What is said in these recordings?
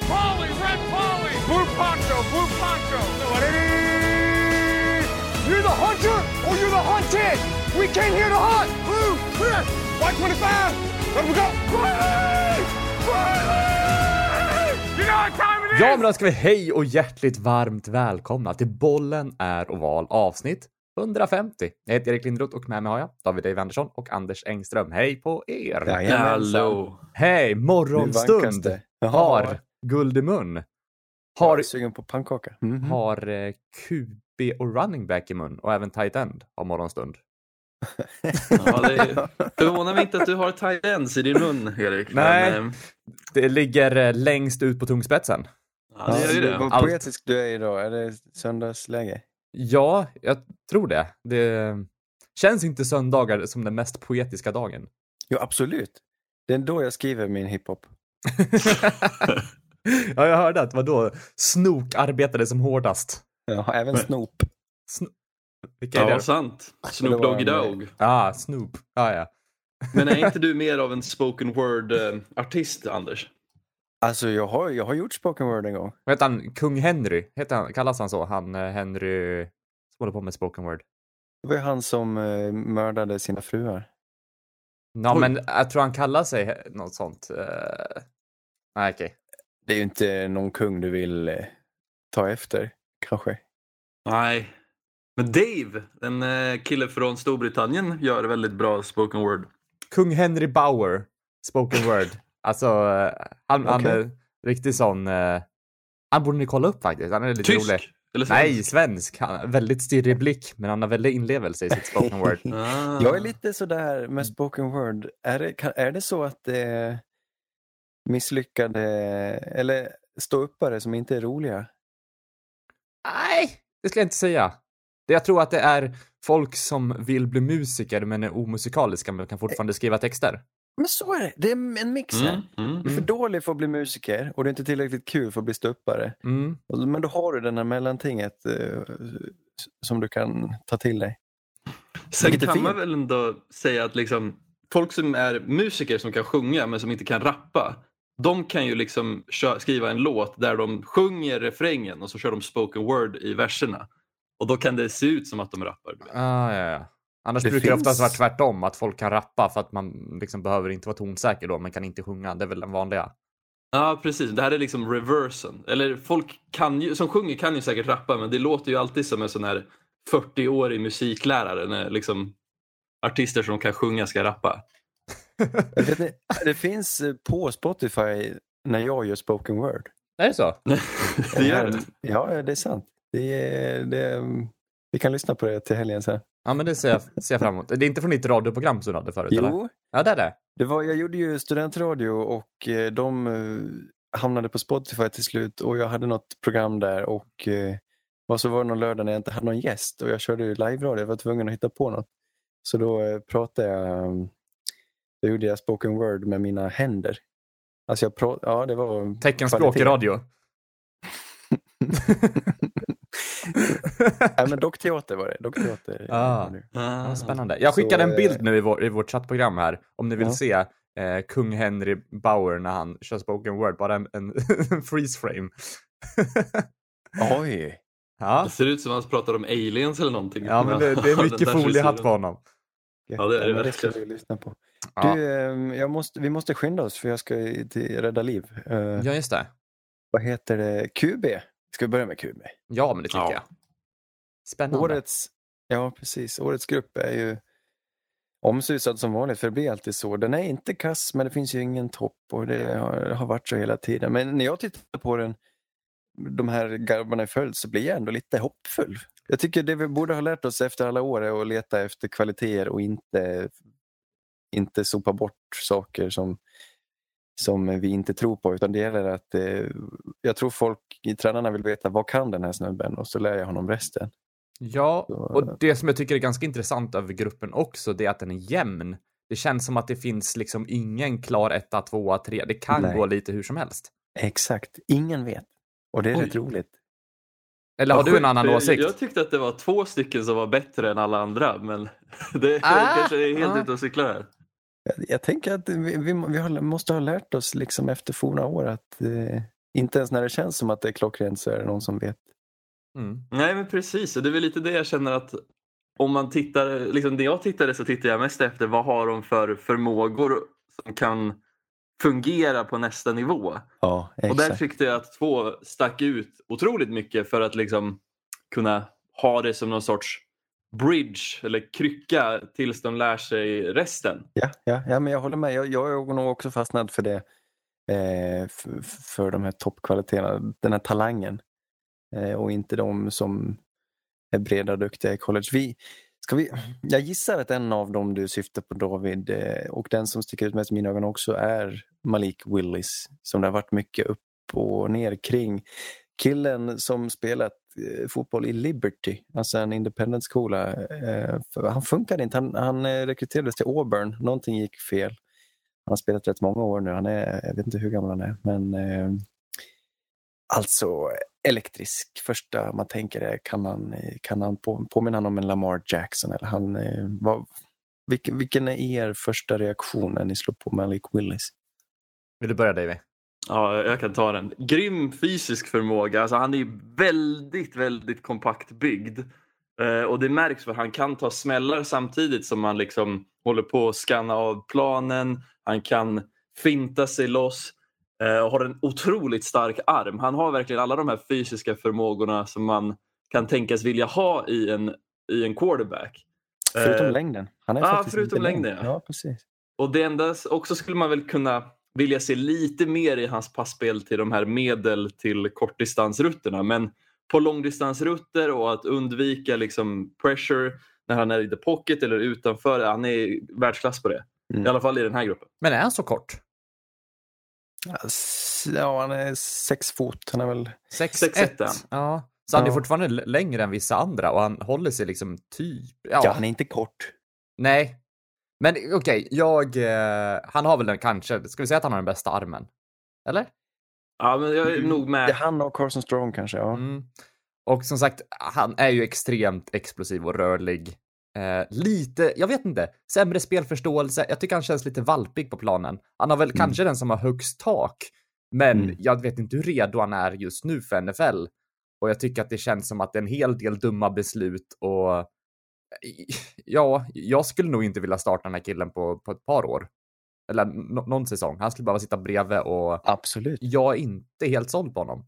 Red Polly, Red Polly, Blue Poncho, Blue Poncho. You're the hunter or you're the hunted. We came here to hunt. Blue, clear. White 25. Let we go. Riley! Riley! You know what time it is? Ja, men då ska vi hej och hjärtligt varmt välkomna till Bollen är oval avsnitt 150. Jag heter Erik Lindroth och med mig har jag David Dave Andersson och Anders Engström. Hej på er! Hallå! Hej! Morgonstund har guld i mun. Har, sugen på pannkaka. Mhm. har eh, QB och running back i mun och även tight end har morgonstund. Ja, det är- förvånar mig inte att du har tight ends i din mun, Erik. Nej. Men, eh, Det ligger eh, längst ut på tungspetsen. ja, det gör ju det. Vad Allt. poetisk du är idag. Är det söndagsläge? Ja, jag tror det. Det känns inte söndagar som den mest poetiska dagen. Jo, absolut. Det är då jag skriver min hiphop. ja, jag hörde att vadå? Snook arbetade som hårdast. Ja, även Men- Snoop. Sno- Vilka är Ja, det? sant. Snoop Doggy Dogg. Ah, Snoop. Ah, ja. Men är inte du mer av en spoken word-artist, Anders? Alltså, jag har, jag har gjort spoken word en gång. Vad heter han? Kung Henry? Heter han, kallas han så? Han eh, Henry som håller på med spoken word. Det var ju han som eh, mördade sina fruar. Ja, men jag tror han kallar sig något sånt. eh, Nej, okej. Det är ju inte någon kung du vill eh, ta efter, kanske. Nej. Men Dave, en eh, kille från Storbritannien, gör väldigt bra spoken word. Kung Henry Bauer, spoken word. Alltså, eh, han, han Okej. är riktigt sån... Han borde ni kolla upp faktiskt. Han är lite Tysk? rolig. Eller Nej, svensk? svensk. Han har väldigt stirrig blick, men han har väldigt inlevelse i sitt spoken word. Ah. Jag är lite sådär med spoken word. Är det, kan, är det så att det misslyckade eller ståuppare som inte är roliga? Nej, det skulle jag inte säga. Det- Jag tror att det är folk som vill bli musiker men är omusikaliska men kan fortfarande skriva texter. Men så är det. Det är en mix här. Mm, mm. Du är för dålig för att bli musiker och det är inte tillräckligt kul för att bli ståuppare. Mm. Men då har du den här mellantinget eh, som du kan ta till dig. Sen kan man fint. väl ändå säga att liksom, folk som är musiker som kan sjunga men som inte kan rappa, de kan ju liksom skriva en låt där de sjunger refrängen och så kör de spoken word i verserna. Och då kan det se ut som att de rappar. Ah, ja, ja. Annars Det brukar det finns- oftast vara tvärtom, att folk kan rappa för att man liksom behöver inte vara tonsäker då, men kan inte sjunga. Det är väl den vanliga. Ja, precis. Det här är liksom reversen. Eller folk kan ju, som sjunger kan ju säkert rappa, men det låter ju alltid som en sån här 40-årig musiklärare när liksom artister som kan sjunga ska rappa. Inte, det finns eh, på Spotify när jag gör spoken word. Är det så? det gör det. Ja, det är sant. Det är, det är, vi kan lyssna på det till helgen sen. Ja, men det ser jag, ser jag fram emot. Det är inte från ditt radioprogram som du hade förut, eller? Jo, Ja, det är det. det var, jag gjorde ju studentradio och eh, de eh, hamnade på Spotify till slut och jag hade något program där och, och så var det någon lördag när jag inte hade någon gäst och jag körde live-radio, jag var tvungen att hitta på något. Så då pratade jag, eh, då gjorde jag spoken word med mina händer. Alltså jag ja det var Teckenspråk i radio. Nej men dockteater var det. Dockteater. Ah. Ah. Ja, spännande. Jag skickade Så, en bild eh, nu i, vår, i vårt chattprogram här, om ni vill Ja. se eh, kung Henry Bauer när han kör spoken word, bara en, en freeze frame. Oj! ja. Det ser ut som att han pratar om aliens eller någonting. ja, men det, det är mycket foliehatt på honom. Ja, det är det det ska vi lyssna på. Ja. Du, ehm, jag måste, vi måste skynda oss för jag ska till Rädda Liv. Eh, ja, just det. Vad heter det? QB. Ska vi börja med QB? Ja, men det tycker Ja. jag. Spännande. Årets, ja, precis. Årets grupp är ju omsusad som vanligt, för det blir alltid så. Den är inte kass, men det finns ju ingen topp och det har, har varit så hela tiden. Men när jag tittar på den, de här grabbarna i följd, så blir jag ändå lite hoppfull. Jag tycker det vi borde ha lärt oss efter alla år är att leta efter kvaliteter och inte, inte sopa bort saker som, som vi inte tror på. Utan det gäller att eh, jag tror folk i tränarna vill veta vad kan den här snubben och så lär jag honom resten. Ja, Så- och det som jag tycker är ganska intressant över gruppen också, det är att den är jämn. Det känns som att det finns liksom ingen klar etta, tvåa, tre. Det kan Nej. gå lite hur som helst. Exakt, ingen vet. Och det är Oj. rätt roligt. Eller har Vad du en annan för åsikt? Jag, jag tyckte att det var två stycken som var bättre än alla andra, men det Ah, kanske är helt ah. ute och cyklar här. Jag, jag tänker att vi, vi, vi har, måste ha lärt oss liksom efter forna år att eh, inte ens när det känns som att det är klockrent så är det någon som vet. Mm. Nej men precis, det är väl lite det jag känner att om man tittar, liksom när jag tittade så tittade jag mest efter vad har de för förmågor som kan fungera på nästa nivå. Ja, Och där tyckte jag att två stack ut otroligt mycket för att liksom kunna ha det som någon sorts bridge eller krycka tills de lär sig resten. Ja, ja, ja men jag håller med. Jag, jag är nog också fastnad för det. Eh, för, för de här toppkvaliteterna, den här talangen. Eh, och inte de som är breda och duktiga i college. Vi, ska vi, jag gissar att en av dem du syftar på David eh, och den som sticker ut mest i mina ögon också är Malik Willis som det har varit mycket upp och ner kring. Killen som spelat eh, fotboll i Liberty, alltså en independent skola. Eh, han funkade inte, han, han rekryterades till Auburn, någonting gick fel. Han har spelat rätt många år nu, han är, jag vet inte hur gammal han är. Men Alltså elektrisk. Första man tänker är, kan han, kan han på, påminna om en Lamar Jackson? Eller han, eh, vad, vilken, vilken är er första reaktion när ni slår på Malik Willis? Vill du börja Davy? Ja, jag kan ta den. Grym fysisk förmåga. Alltså, han är väldigt, väldigt kompakt byggd. Eh, och det märks för han kan ta smällar samtidigt som han liksom håller på att scanna av planen. Han kan finta sig loss och har en otroligt stark arm. Han har verkligen alla de här fysiska förmågorna som man kan tänkas vilja ha i en, i en quarterback. Förutom Eh, längden. Han är ja, faktiskt förutom längden, längre. ja. ja. precis. Och det enda också skulle man väl kunna vilja se lite mer i hans passspel till de här medel till kortdistansrutterna. Men på långdistansrutter och att undvika liksom pressure när han är i the pocket eller utanför. Han är världsklass på det. Mm. I alla fall i den här gruppen. Men är han så kort? Ja, han är sex fot. Han är väl... 6'1. 6'1, Ja. Så han är Ja. fortfarande längre än vissa andra och han håller sig liksom typ... Ja, Ja, han är inte kort. nej. Men okej, jag... Eh, han har väl den kanske... Ska vi säga att han har den bästa armen? Eller? Ja, men jag är nog Det är med. han och Carson Strong kanske. Ja. Mm. Och som sagt, han är ju extremt explosiv och rörlig. Eh, lite, jag vet inte, sämre spelförståelse. Jag tycker han känns lite valpig på planen. Han har väl kanske den som har högst tak, men Mm. jag vet inte hur redo han är just nu för NFL. Och jag tycker att det känns som att det är en hel del dumma beslut och ja, jag skulle nog inte vilja starta den här killen på, på ett par år. Eller nå- någon säsong. Han skulle bara sitta bredvid och Absolut. jag är inte helt såld på honom.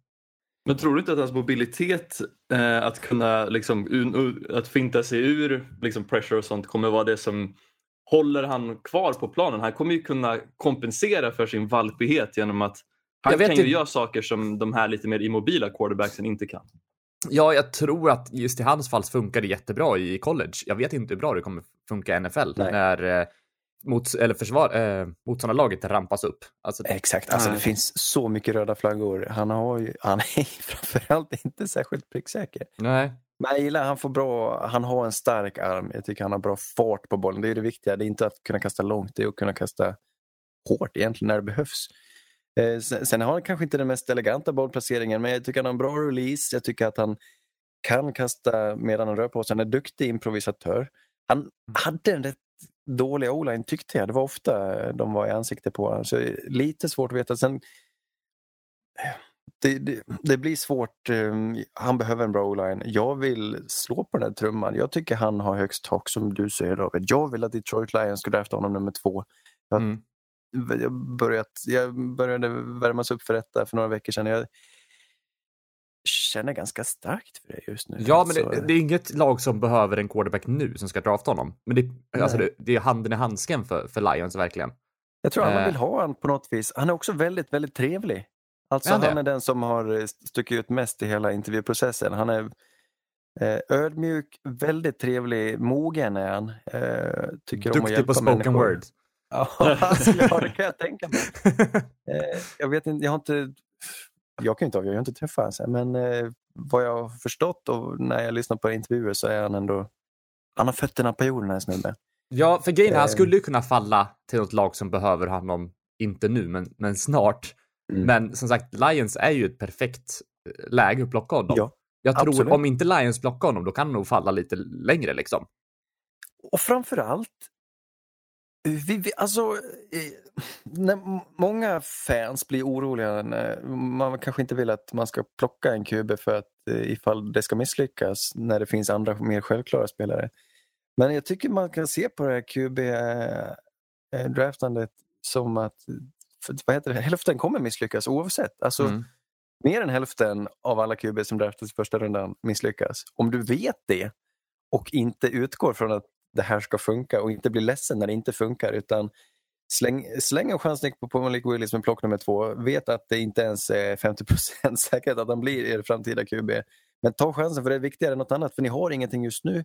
Men tror du inte att hans mobilitet, eh, att kunna liksom, un, att finta sig ur liksom pressure och sånt kommer vara det som håller han kvar på planen? Han kommer ju kunna kompensera för sin valpighet genom att han kan ju göra saker som de här lite mer immobila quarterbacksen inte kan. Ja, jag tror att just i hans fall funkar det jättebra i college. Jag vet inte hur bra det kommer funka i NFL Nej. när eh, mot, eller försvar, eh, motståndarlaget rampas upp. Alltså, Exakt, alltså det finns så mycket röda flaggor. Han, har ju, han är framförallt inte särskilt pricksäker. nej. Men jag gillar han får bra, han har en stark arm. Jag tycker han har bra fart på bollen. Det är det viktiga. Det är inte att kunna kasta långt, det är att kunna kasta hårt egentligen när det behövs. Eh, sen, sen har han kanske inte den mest eleganta bollplaceringen, men jag tycker han har en bra release. Jag tycker att han kan kasta medan han rör på sig. Han är duktig improvisatör. Han hade en rätt dålig o-line tyckte jag. Det var ofta de var i ansikte på honom. Så lite svårt att veta. Sen, det, det, det blir svårt. eh, Han behöver en bra o-line. Jag vill slå på den här trumman. Jag tycker han har högst tak som du säger David. Jag vill att Detroit Lions ska drafta honom nummer två. Jag, Mm. jag, börjat, jag började värmas upp för detta för några veckor sedan. Jag känner ganska starkt för det just nu. Ja, men det, det är inget lag som behöver en quarterback nu som ska drafta honom. Men det, alltså det, det är handen i handsken för, för Lions verkligen. Jag tror alla Eh. vill ha han på något vis. Han är också väldigt, väldigt trevlig. Alltså han är den som har eh, stuckit ut mest i hela intervjuprocessen. Han är eh, ödmjuk, väldigt trevlig, mogen är han. Tycker om att Duktig hjälpa på spoken människor. word. Ja, alltså, ja, det kan jag tänka mig. Jag vet inte, jag har inte jag kan inte avgöra, jag har inte träffat honom. Men eh, vad jag har förstått och när jag lyssnar på intervjuer så är han ändå han har fötterna på jorden den här snubben. Ja, för grejen han Eh. skulle ju kunna falla till något lag som behöver honom, inte nu, men, men snart. Mm. Men som sagt, Lions är ju ett perfekt eh, läge att plocka honom. Ja, Jag tror, absolut. om inte Lions plockar honom, då kan han nog falla lite längre liksom. Och framförallt Vi, vi, alltså, eh, många fans blir oroliga när man kanske inte vill att man ska plocka en QB för att eh, ifall det ska misslyckas när det finns andra mer självklara spelare. Men jag tycker man kan se på det här QB-draftandet som att vad heter det, hälften kommer misslyckas oavsett. Alltså, Mm. mer än hälften av alla QB som draftas i första rundan misslyckas. Om du vet det och inte utgår från att det här ska funka och inte bli ledsen när det inte funkar utan släng, släng en chansning på, på Malik Willis med plock nummer två. Vet att det inte ens är 50% säkert att han blir er framtida QB. Men ta chansen för det är viktigare än något annat för ni har ingenting just nu.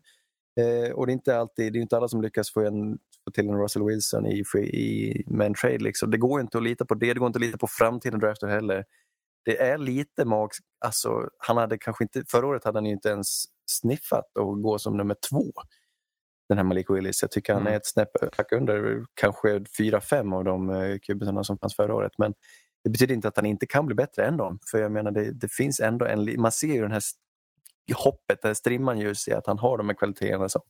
Eh, och det är inte alltid, det är inte alla som lyckas få, en, få till en Russell Wilson i, i med en trade. Liksom. Det går inte att lita på det, det går inte att lita på framtiden drafter heller. Det är lite mag... Alltså, han hade kanske inte, förra året hade han ju inte ens sniffat att gå som nummer två. Den här Malik Willis. Jag tycker han Mm. är ett snäpp under kanske fyra, fem av de uh, kubisarna som fanns förra året. Men det betyder inte att han inte kan bli bättre än dem. För jag menar, det, det finns ändå en... Man ser ju den här hoppet, den här strimman ljus i att han har de här kvaliteterna som,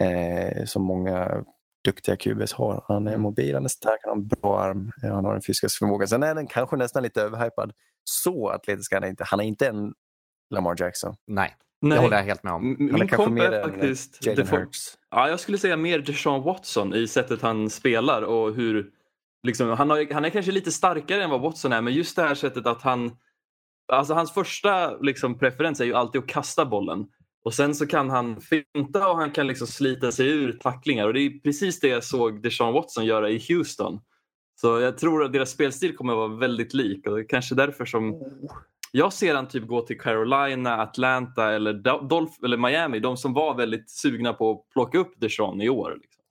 eh, som många duktiga QBs har. Han är mobil, han är stark, han har en bra arm, eh, han har en fysisk förmåga. Sen är den kanske nästan lite överhypad. Så atletisk är han inte. Han är inte en Lamar Jackson. Nej, Nej. det håller jag helt med om. Min kanske komp mer är än faktiskt... Jalen Hurts. Ja, jag skulle säga mer Deshaun Watson i sättet han spelar och hur... Liksom, han, har, han är kanske lite starkare än vad Watson är men just det här sättet att han... Alltså hans första liksom, preferens är ju alltid att kasta bollen. Och sen så kan han finta och han kan liksom slita sig ur tacklingar och det är precis det jag såg Deshaun Watson göra i Houston. Så jag tror att deras spelstil kommer att vara väldigt lik och det är kanske därför som jag ser han typ gå till Carolina, Atlanta eller, Do- Dolph- eller Miami. De som var väldigt sugna på att plocka upp Deshaun i år. Liksom.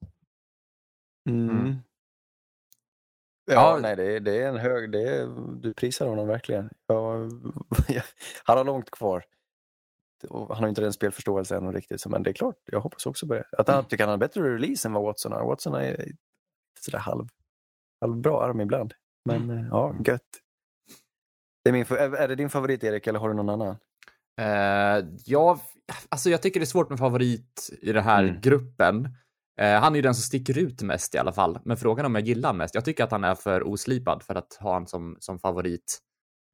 Mm. Ja, Ja. nej, det är, det är en hög... Det är, du prisar honom verkligen. Ja, han har långt kvar. Han har inte den spelförståelse än riktigt, men det är klart, jag hoppas också på det. Att han tycker han har bättre release än vad Watson har. Watson är lite sådär halv, halv bra arm ibland. Men eh, ja, gött. Det är, min, är det din favorit Erik, eller har du någon annan? Eh, ja, alltså jag tycker det är svårt med favorit i den här Mm. gruppen. Eh, han är ju den som sticker ut mest i alla fall, men frågan om jag gillar mest. Jag tycker att han är för oslipad för att ha han som, som favorit.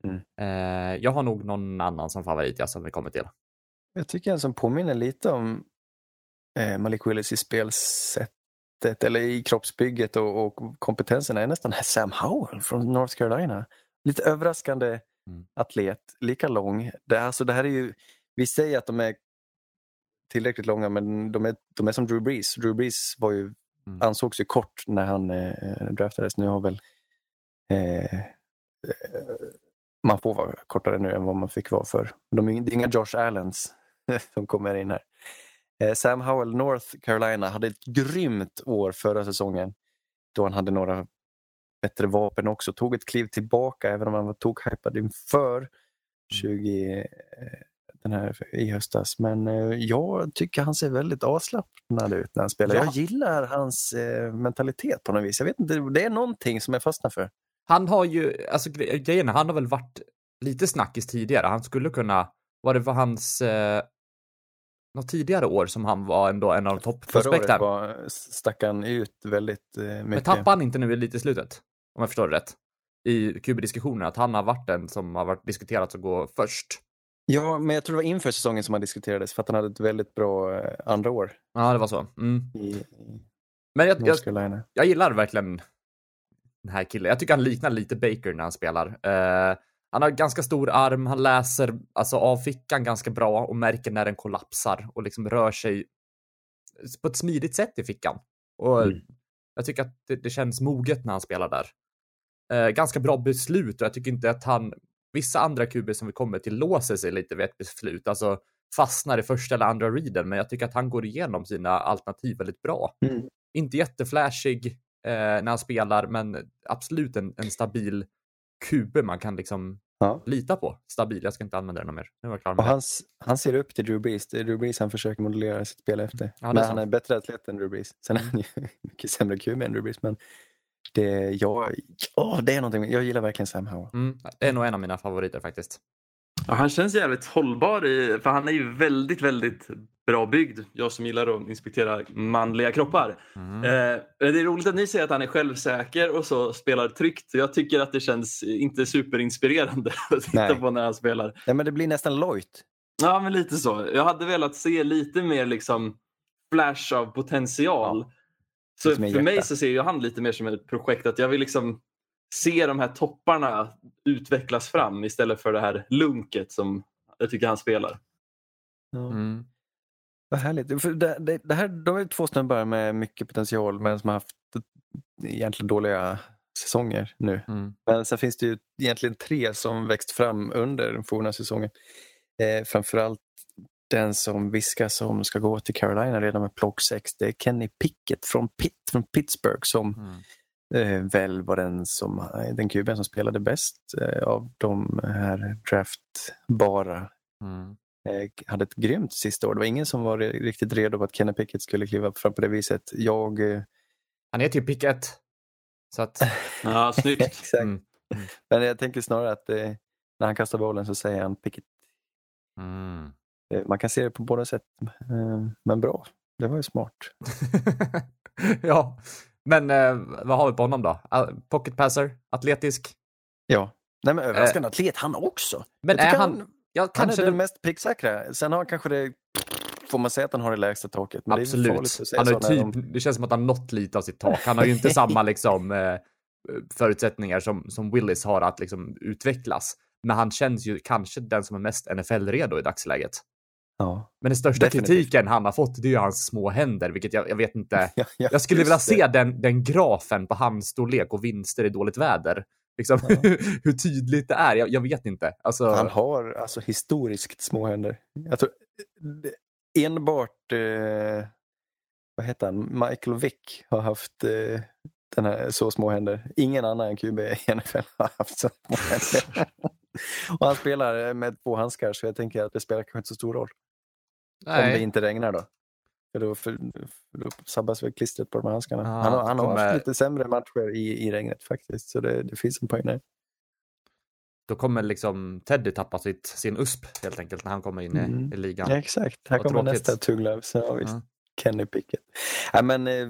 Mm. Eh, jag har nog någon annan som favorit, ja, som vi kommer till. Jag tycker en som påminner lite om eh, Malik Willis i spelsättet eller i kroppsbygget och, och kompetenserna är nästan Sam Howell från North Carolina. Lite överraskande Mm. atlet, lika lång. Det, alltså, det här är ju, vi säger att de är tillräckligt långa men de är, de är som Drew Brees. Drew Brees var ju, Mm. ansågs ju kort när han eh, draftades. Nu har väl eh, eh, man får vara kortare nu än vad man fick vara för. De är, det är inga Josh Allens som kommer in här. Eh, Sam Howell, North Carolina, hade ett grymt år förra säsongen då han hade några bättre vapen också. Tog ett kliv tillbaka även om han var tokhypad inför 20, eh, den här i höstas. Men eh, jag tycker han ser väldigt avslappnad ut när han spelar. Ja. Jag gillar hans eh, mentalitet på något vis. Jag vet inte, det är någonting som jag fastnar för. Han har ju, alltså gre- grejen han har väl varit lite snackis tidigare. Han skulle kunna, var det för hans, eh, något tidigare år som han var ändå en av Förra året toppprospekten? var, stack han ut väldigt eh, Men mycket. tappade han inte nu i lite slutet? Om jag förstår det rätt. I QB-diskussionen, att han har varit den som har varit diskuterats att gå först. Ja, men jag tror det var inför säsongen som han diskuterades för att han hade ett väldigt bra eh, andra år Ja, det var så. Mm. i, Men jag, jag, Carolina. jag gillar verkligen den här killen. Jag tycker han liknar lite Baker när han spelar. Eh, han har ganska stor arm, han läser alltså av fickan ganska bra och märker när den kollapsar och liksom rör sig på ett smidigt sätt i fickan. Och Mm. jag tycker att det, det känns moget när han spelar där. Eh, ganska bra beslut och jag tycker inte att han, vissa andra QB som vi kommer till låser sig lite vid ett beslut, alltså fastnar i första eller andra readen, men jag tycker att han går igenom sina alternativ väldigt bra. Mm. Inte jätteflashig eh, när han spelar, men absolut en, en stabil QB man kan liksom Ja. lita på. Stabil, jag ska inte använda den mer. Nu var klar Och med det. han, han ser upp till Drew Brees. Det är Drew Brees han försöker modellera sitt spel efter. Ja, men han är bättre atlet än Drew Brees. Sen är han ju mycket sämre QB än Drew Brees. Men det, jag, åh, det är någonting. Jag gillar verkligen Sam Howell. Mm, det är nog en av mina favoriter faktiskt. Ja, han känns jävligt hållbar, i, för han är ju väldigt, väldigt bra byggd. Jag som gillar att inspektera manliga kroppar. Mm. Eh, det är roligt att ni säger att han är självsäker och så spelar tryggt. Jag tycker att det känns inte superinspirerande att titta Nej. på när han spelar. Ja, men det blir nästan lojt. Ja, men lite så. Jag hade velat se lite mer liksom flash av potential. Så mer för mig hjärta. så ser jag han lite mer som ett projekt att jag vill liksom se de här topparna utvecklas fram istället för det här lunket som jag tycker han spelar. Ja. Mm. Vad härligt. För det, det, det här, de är två snubbar med mycket potential men som har haft egentligen dåliga säsonger nu. Mm. Men sen finns det ju egentligen tre som växt fram under den forna säsongen. Eh, framförallt den som viskas som ska gå till Carolina redan med plock 6. Det är Kenny Pickett från Pitt, från Pittsburgh som Mm. eh, väl var den som eh, den kuben som spelade bäst eh, av de här draftbara. Mm. Eh, hade ett grymt sista år. Det var ingen som var riktigt redo på att Kenny Pickett skulle kliva fram på det viset. Jag... Eh, Han heter ju Pickett. Så att... Ja, snyggt. exakt. Mm. Men jag tänker snarare att eh, när han kastar bollen så säger han Pickett. Mm. Eh, Man kan se det på båda sätt. Eh, Men bra, det var ju smart. ja, men eh, vad har vi på honom då? Pocket passer, atletisk. Ja. Nej men överraskande atlet han också. Eh. Men är tycker han... Ja, Han är den det- mest pricksäkra. Sen har han kanske det, får man säga att han har det lägsta taket. Men Det Absolut. säga Han har typ, det känns som att han nått lite av sitt tak. Han har ju inte samma liksom, eh, förutsättningar som, som Willis har att liksom, utvecklas. Men han känns ju kanske den som är mest NFL-redo i dagsläget. Ja. Men den största Definitivt. kritiken han har fått, det är ju hans små händer, vilket jag, jag vet inte. Ja, ja, Jag skulle vilja det. se den, den grafen på handstorlek och vinster i dåligt väder. Liksom, Ja. hur tydligt det är, jag, jag vet inte. Alltså, Han har alltså historiskt små händer. Jag tror, det- enbart, eh, vad heter han, Michael Vick har haft eh, den här, så små händer. Ingen annan än QB i NFL har haft så små händer. Och han spelar med två handskar så jag tänker att det spelar kanske inte så stor roll. Om det nej. inte regnar då. För då, för, för då sabbas väl klistret på de här handskarna. Ja, han har, han har haft lite sämre matcher i, i regnet faktiskt. Så det, det finns en poäng där. Då kommer liksom Teddy tappa sitt, sin USP helt enkelt när han kommer in i, Mm. i ligan. Ja, exakt. Här kommer tråkigt. nästa tugglöv. Så, ja, visst. Ja. Kenny Pickett. Ja, men, eh,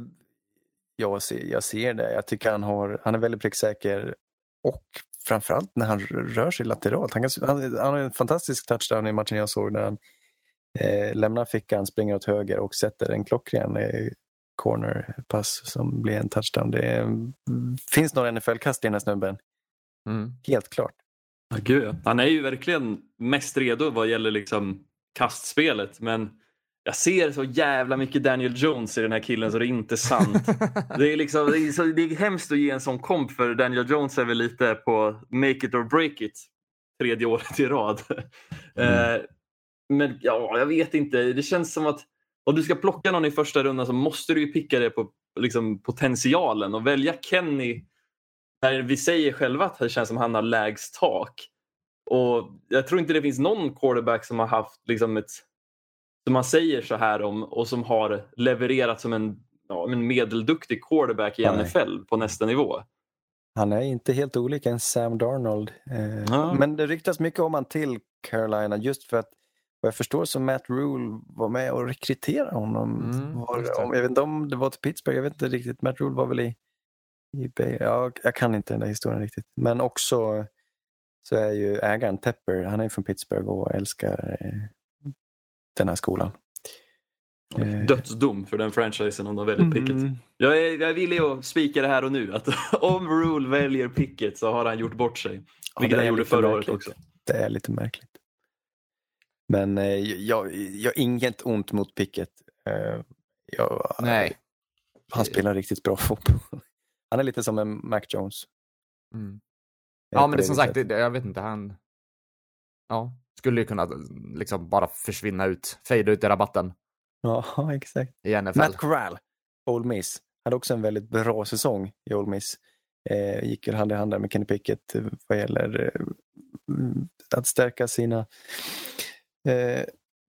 jag, ser, jag ser det. Jag tycker han, har, han är väldigt pricksäker. Och framförallt när han rör sig lateralt. Han, kan, han, han har en fantastisk touchdown i matchen jag såg. När han eh, lämnar fickan, springer åt höger och sätter en klockren eh, cornerpass som blir en touchdown. Det är, finns några NFL-kast i den här snubben. Mm. Helt klart. Ja, gud. Han är ju verkligen mest redo vad gäller liksom kastspelet men jag ser så jävla mycket Daniel Jones i den här killen så det är inte sant. Det är, liksom, det, är så, det är hemskt att ge en sån komp för Daniel Jones är väl lite på make it or break it tredje året i rad. Eh, men ja, jag vet inte. Det känns som att om du ska plocka någon i första rundan så måste du ju picka det på liksom, potentialen och välja Kenny när vi säger själva att det känns som han har lägst tak. Och jag tror inte det finns någon quarterback som har haft liksom ett som man säger så här om och som har levererat som en, ja, en medelduktig quarterback i Nej. NFL på nästa nivå. Han är inte helt olik en Sam Darnold. Eh, Ja. Men det ryktas mycket om han till Carolina just för att vad jag förstår så Matt Rule var med och rekryterade honom. Mm, var, om, jag vet inte om det var till Pittsburgh, jag vet inte riktigt. Matt Rule var väl i, i Bay. Ja, jag kan inte den där historien riktigt. Men också så är ju ägaren Tepper, han är från Pittsburgh och älskar eh, den här skolan. Eh, Dödsdom för den franchisen om de väljer Pickett. mm, Jag är, jag är villig att spika det här och nu att om Rule väljer Pickett så har han gjort bort sig. ja, Vilket det han gjorde förra året märkligt. också. Det är lite märkligt. Men eh, jag, jag har inget ont mot Pickett. Eh, jag, Nej. Han spelar riktigt bra fotboll. Han är lite som en Mac Jones. Mm. Ja, men det är som sagt, det, jag vet inte, han... Ja, skulle ju kunna liksom bara försvinna ut, fejda ut i rabatten Ja, exakt. i NFL. Matt Corral, Old Miss, hade också en väldigt bra säsong i Old Miss. Eh, gick hand i hand med Kenny Pickett eh, vad gäller eh, att stärka sina eh,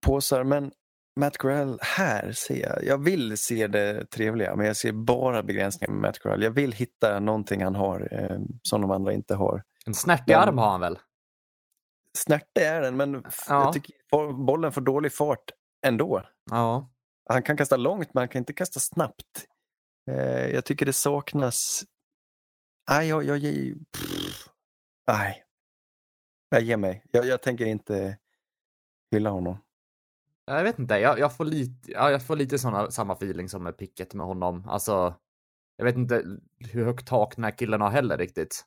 påsar. Men Matt Corral här ser jag, jag vill se det trevliga men jag ser bara begränsningar med Matt Corral. Jag vill hitta någonting han har eh, som de andra inte har. En snärtig Men- arm har han väl? Snärtig är den men Ja. bollen får dålig fart ändå. Ja. Han kan kasta långt men han kan inte kasta snabbt. Eh, jag tycker det saknas... Nej, jag... jag, jag pff, nej. Jag ger mig. Jag, jag tänker inte hylla honom. Jag vet inte, jag, jag får lite, ja, jag får lite såna, samma feeling som med picket med honom. Alltså, jag vet inte hur högt tak den här killen har heller riktigt.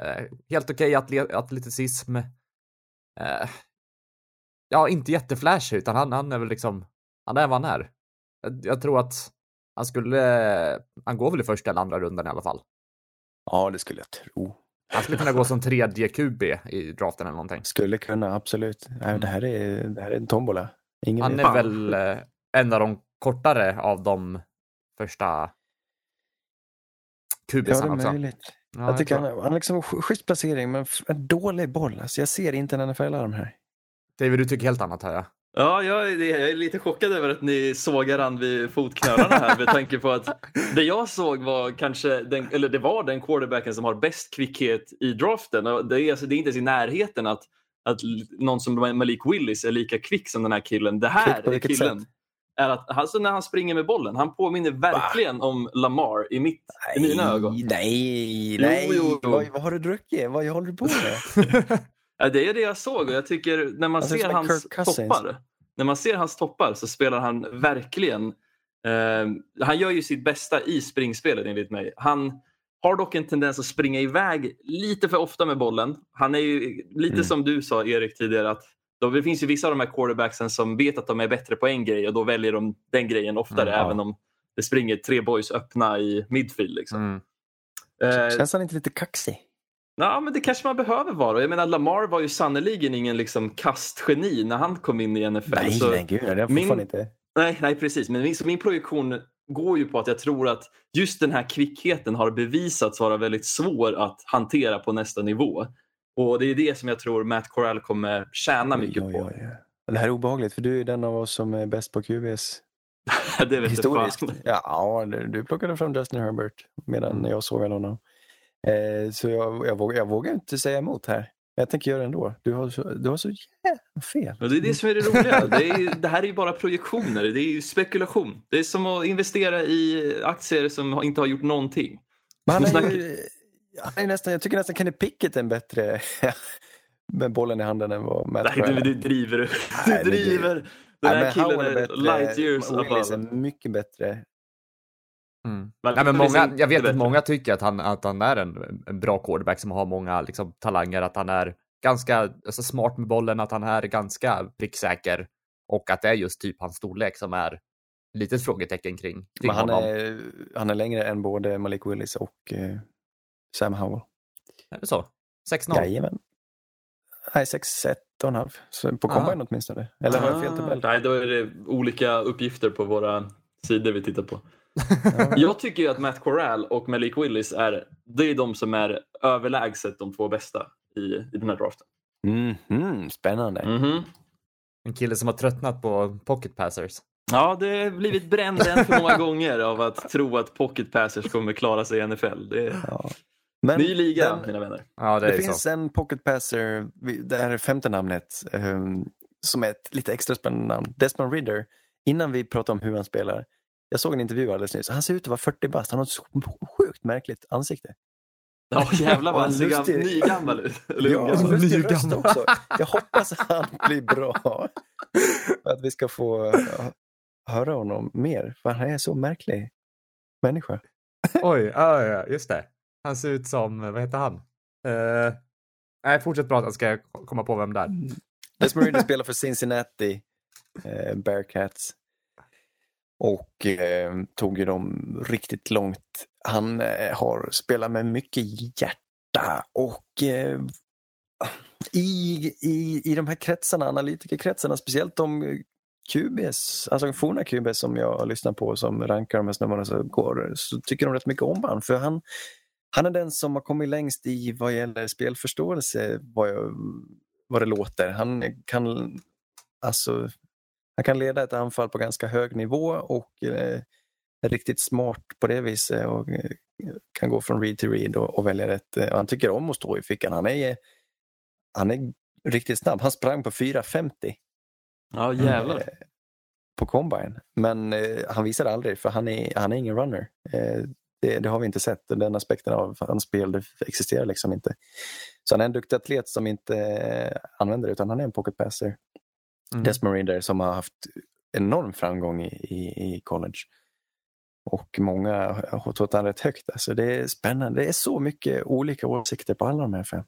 Eh, helt okej okay atleticism. Eh, ja, inte jätteflashig, utan han, han är väl liksom, han är vad han är. Jag, jag tror att han skulle, han går väl i första eller andra rundan i alla fall. Ja, det skulle jag tro. Han skulle kunna gå som tredje QB i draften eller någonting. Skulle kunna, absolut. Nej, det, här är, det här är en tombola. Ingen han är väl eh, en av de kortare av de första kubisarna ja, också. Möjligt. Ja, jag tycker han, han har liksom schysst placering men en dålig boll. Alltså, jag ser inte en NFL-arm här. David, du tycker helt annat här ja. Ja, jag är, jag är lite chockad över att ni sågar han vid fotknölarna här med tanke på att det jag såg var kanske, den, eller det var den quarterbacken som har bäst kvickhet i draften. Det, är, alltså, det är inte ens i närheten att, att någon som Malik Willis är lika kvick som den här killen. Det här är killen. Sätt? Är att, alltså när han springer med bollen, han påminner verkligen Va? om Lamar i, mitt, nej, i mina ögon. Nej, nej. Jo, jo. Vad, vad har du druckit? Vad håller du på med? Ja, det är det jag såg och jag tycker när man ser hans toppar när man ser hans toppar så spelar han verkligen eh, han gör ju sitt bästa i springspelet enligt mig. Han har dock en tendens att springa iväg lite för ofta med bollen. Han är ju lite mm. som du sa Erik tidigare att då, det finns ju vissa av de här quarterbacksen som vet att de är bättre på en grej och då väljer de den grejen oftare mm, ja. även om det springer tre boys öppna i midfield. Liksom. Mm. Eh, Känns han inte lite kaxig? Ja, men det kanske man behöver vara. Jag menar, Lamar var ju sannerligen ingen liksom, kastgeni när han kom in i NFL. Nej, så nej gud, det min... inte. Nej, nej, precis. Men min, min projektion går ju på att jag tror att just den här kvickheten har bevisats vara väldigt svår att hantera på nästa nivå. Och det är det som jag tror Matt Corral kommer tjäna mycket oj, oj, oj. på. Det här är obehagligt för du är den av oss som är bäst på QBs. det vet Historiskt. Ja, du plockade fram Justin Herbert medan mm. jag såg honom. Eh, så jag, jag, vågar, jag vågar inte säga emot här. Jag tänker göra det ändå. Du har så, du har så jävla fel. Ja, det är det som är det roliga. Det, är, det här är ju bara projektioner. Det är ju spekulation. Det är som att investera i aktier som inte har gjort någonting. Men han är ju, han är nästan, jag tycker nästan Kenny Pickett är en bättre med bollen i handen än vad Matt Nej, du, du driver. Du driver. Den här killen är, är light years above. är mycket bättre. Mm. Men, Nej, men många, jag vet att många tycker att han, att han är en, en bra quarterback som har många liksom, talanger, att han är ganska alltså, smart med bollen, att han är ganska pricksäker och att det är just typ hans storlek som är litet frågetecken kring, kring men han honom. Är, han är längre än både Malik Willis och eh, Sam Howell. Är det så? 6-0? Jajamän. Nej, 6-1 och en halv. Så på combine ah. åtminstone. Eller har jag fel tabell? Nej, då är det olika uppgifter på våra sidor vi tittar på. jag tycker ju att Matt Corral och Malik Willis är, det är de som är överlägset de två bästa i, i den här draften. Mm -hmm, spännande. Mm -hmm. En kille som har tröttnat på pocket passers. Ja, det har blivit bränd en för många gånger av att tro att pocket passers kommer klara sig i NFL. Det är ja. Men ny liga, den, mina vänner. Ja, det, det finns så. en pocket passer, det här är femte namnet, um, som är ett lite extra spännande namn. Desmond Ridder. Innan vi pratar om hur han spelar, jag såg en intervju alldeles nyss. Han ser ut att vara 40 bast. Han har ett så sjukt märkligt ansikte. Ja jävlar vad han ser lustig... nygammal ut. ja, lustig röst också. Jag hoppas att han blir bra. att vi ska få höra honom mer. För han är så märklig människa. Oj, ja, ja, just det. Han ser ut som, vad heter han? Uh, nej, fortsätt prata ska jag komma på vem det är. Desmond spelar för Cincinnati eh, Bearcats och eh, tog ju dem riktigt långt. Han eh, har spelat med mycket hjärta och eh, i, i, i de här kretsarna, analytikerkretsarna, speciellt de QBs, alltså forna QBs som jag lyssnar på som rankar de här snubbarna så går, så tycker de rätt mycket om han för han, han är den som har kommit längst i vad gäller spelförståelse vad, jag, vad det låter. Han kan alltså han kan leda ett anfall på ganska hög nivå och eh, är riktigt smart på det viset och eh, kan gå från read till read och, och välja rätt. Eh, han tycker om att stå i fickan. Han är, han är riktigt snabb. Han sprang på 4.50. Ja jävlar. på Combine. Men eh, han visar aldrig för han är, han är ingen runner. Eh, det, det, har vi inte sett. Den aspekten av hans spel existerar liksom inte. Så han är en duktig atlet som inte eh, använder det utan han är en pocket passer. Mm. Desmond som har haft enorm framgång i, i, i college. Och många har trott han rätt högt. Alltså det är spännande. Det är så mycket olika åsikter på alla de här fem.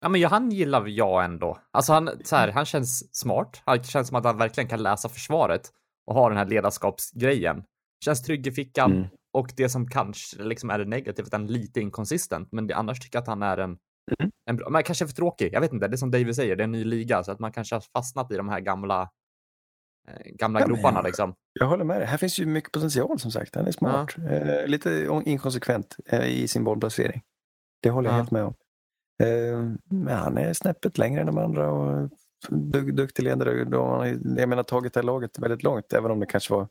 Ja, men han gillar jag ändå. Alltså han, så här, han känns smart. Han känns som att han verkligen kan läsa försvaret och ha den här ledarskapsgrejen. Känns trygg i fickan mm. och det som kanske liksom är det negativa, att han är lite inkonsistent. Men det, annars tycker jag att han är en, mm. en bra, men kanske för tråkig. Jag vet inte, det är som David säger, det är en ny liga så att man kanske har fastnat i de här gamla eh, gamla ja, groparna. Liksom. Jag håller med dig. Här finns ju mycket potential som sagt. Han är smart. Ja. Eh, lite inkonsekvent eh, i sin bollplacering. Det håller jag ja. helt med om. Eh, men han är snäppet längre än de andra och duktig ledare. Jag menar tagit det här laget väldigt långt även om det kanske var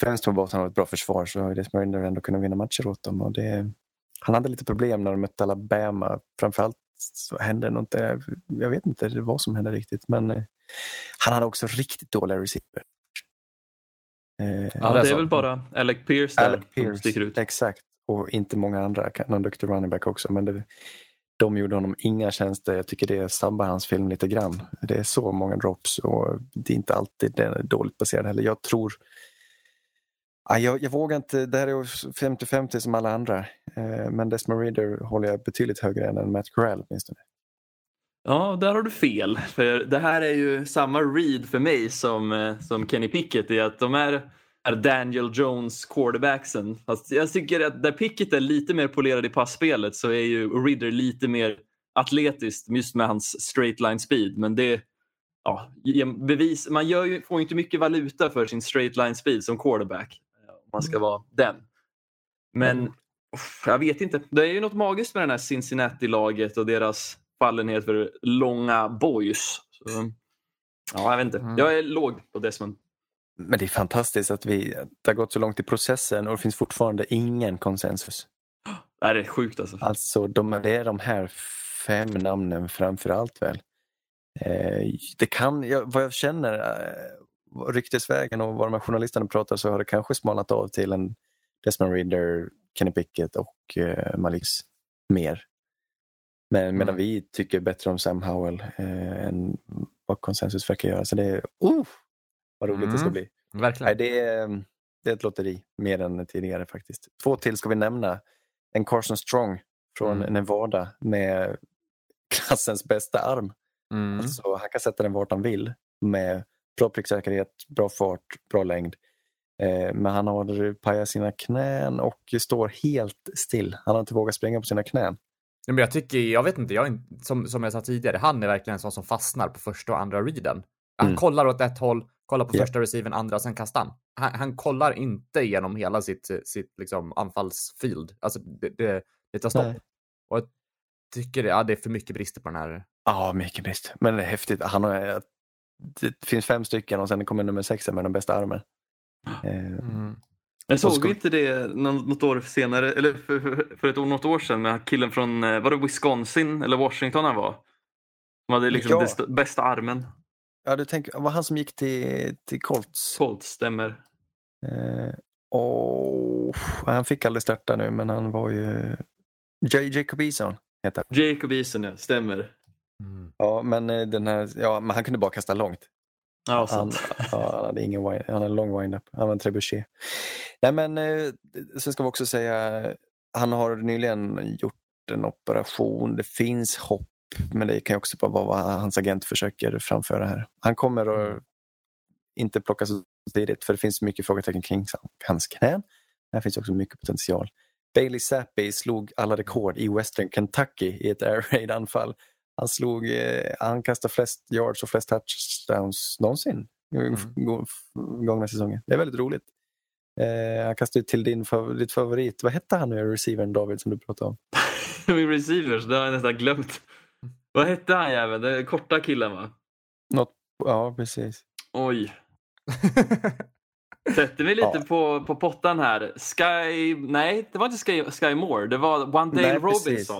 främst på han har ett bra försvar så har Des Mariner ändå kunnat vinna matcher åt dem. Och det, han hade lite problem när de mötte Alabama. Framförallt så hände det inte. Jag vet inte vad som hände riktigt men eh, han hade också riktigt dåliga receiver. Eh, ja, det är väl bara Alec Pierce där Alec Pierce, som sticker ut. Exakt, och inte många andra. Någon duktig running back också. Men det, de gjorde honom inga tjänster. Jag tycker det sabbar hans film lite grann. Det är så många drops och det är inte alltid det är dåligt baserad heller. Jag tror Ah, jag, jag vågar inte, det här är 50-50 som alla andra. Eh, men Desmond Reader håller jag betydligt högre än Matt Corral åtminstone. Ja, där har du fel. För det här är ju samma read för mig som, eh, som Kenny Pickett i att de är är Daniel Jones quarterbacksen. Fast jag tycker att där Pickett är lite mer polerad i passspelet så är ju Ridder lite mer atletiskt just med hans straight line speed. Men det ja, bevis, man gör ju, får ju inte mycket valuta för sin straight line speed som quarterback. Man ska vara den. Men jag vet inte. Det är ju något magiskt med det här Cincinnati-laget och deras fallenhet för långa boys. Så, ja, jag vet inte. Mm. Jag är låg på Desmond. Men det är fantastiskt att vi det har gått så långt i processen och det finns fortfarande ingen konsensus. Det är sjukt alltså. Alltså de, det är de här fem namnen framför allt väl. Eh, det kan, jag, vad jag känner, eh, ryktesvägen och vad de här journalisterna pratar så har det kanske smalnat av till en Desmond Reader, Kenny Pickett och eh, Maliks mer. Men, medan mm. vi tycker bättre om Sam Howell eh, än vad konsensus verkar göra. Så det är, uh, vad roligt mm. det ska mm. bli. Verkligen. Nej, det, är, det är ett lotteri mer än tidigare faktiskt. Två till ska vi nämna. En Carson Strong från mm. Nevada med klassens bästa arm. Mm. Alltså, han kan sätta den vart han vill med bra pricksäkerhet, bra fart, bra längd. Eh, men han har pajat sina knän och står helt still. Han har inte vågat springa på sina knän. Men jag tycker, jag vet inte, jag, som, som jag sa tidigare, han är verkligen en sån som fastnar på första och andra readen. Han mm. kollar åt ett håll, kollar på yeah. första receiven, andra, sen kastar han. han. han. kollar inte igenom hela sitt, sitt liksom anfallsfield. Alltså det, det, det tar stopp. Nej. Och jag tycker det, ja, det är för mycket brister på den här. Ja, mycket brist. Men det är häftigt. Han har, det finns fem stycken och sen kommer nummer sex med den bästa armen. Eh, mm. Jag såg ska... inte det något år senare, eller för, för, för ett år, något år sedan med killen från eh, var det Wisconsin eller Washington han var? Som hade liksom ja. bästa armen. Ja, du tänker, var han som gick till, till Colts? Colts, stämmer. Eh, och, han fick aldrig starta nu, men han var ju... J Jacob Eason heter han. Jacob Eason, ja. Stämmer. Mm. Ja, men, eh, den här, ja, men han kunde bara kasta långt. Ja, han, ja, han hade ingen wind, han hade en lång wind-up. Han var en trebuchet. Nej, men eh, sen ska vi också säga, han har nyligen gjort en operation. Det finns hopp men det kan också vara vad hans agent försöker framföra här. Han kommer att mm. inte plockas tidigt för det finns mycket frågetecken kring hans knän. Här finns också mycket potential. Bailey Zappi slog alla rekord i Western Kentucky i ett air raid anfall. Han, slog, eh, han kastade flest yards och flest touchdowns någonsin mm. gångna säsongen. Det är väldigt roligt. Eh, han kastade till din ditt favorit. Vad hette han nu, receivern David som du pratade om? Min receivers, det har jag nästan glömt. Vad hette han jäveln? Den korta killen va? Något, ja, precis. Oj. Sätter vi lite ja. på, på pottan här. Sky... Nej, det var inte Sky, Sky Moore. Det var One Day nej, Robinson. Precis.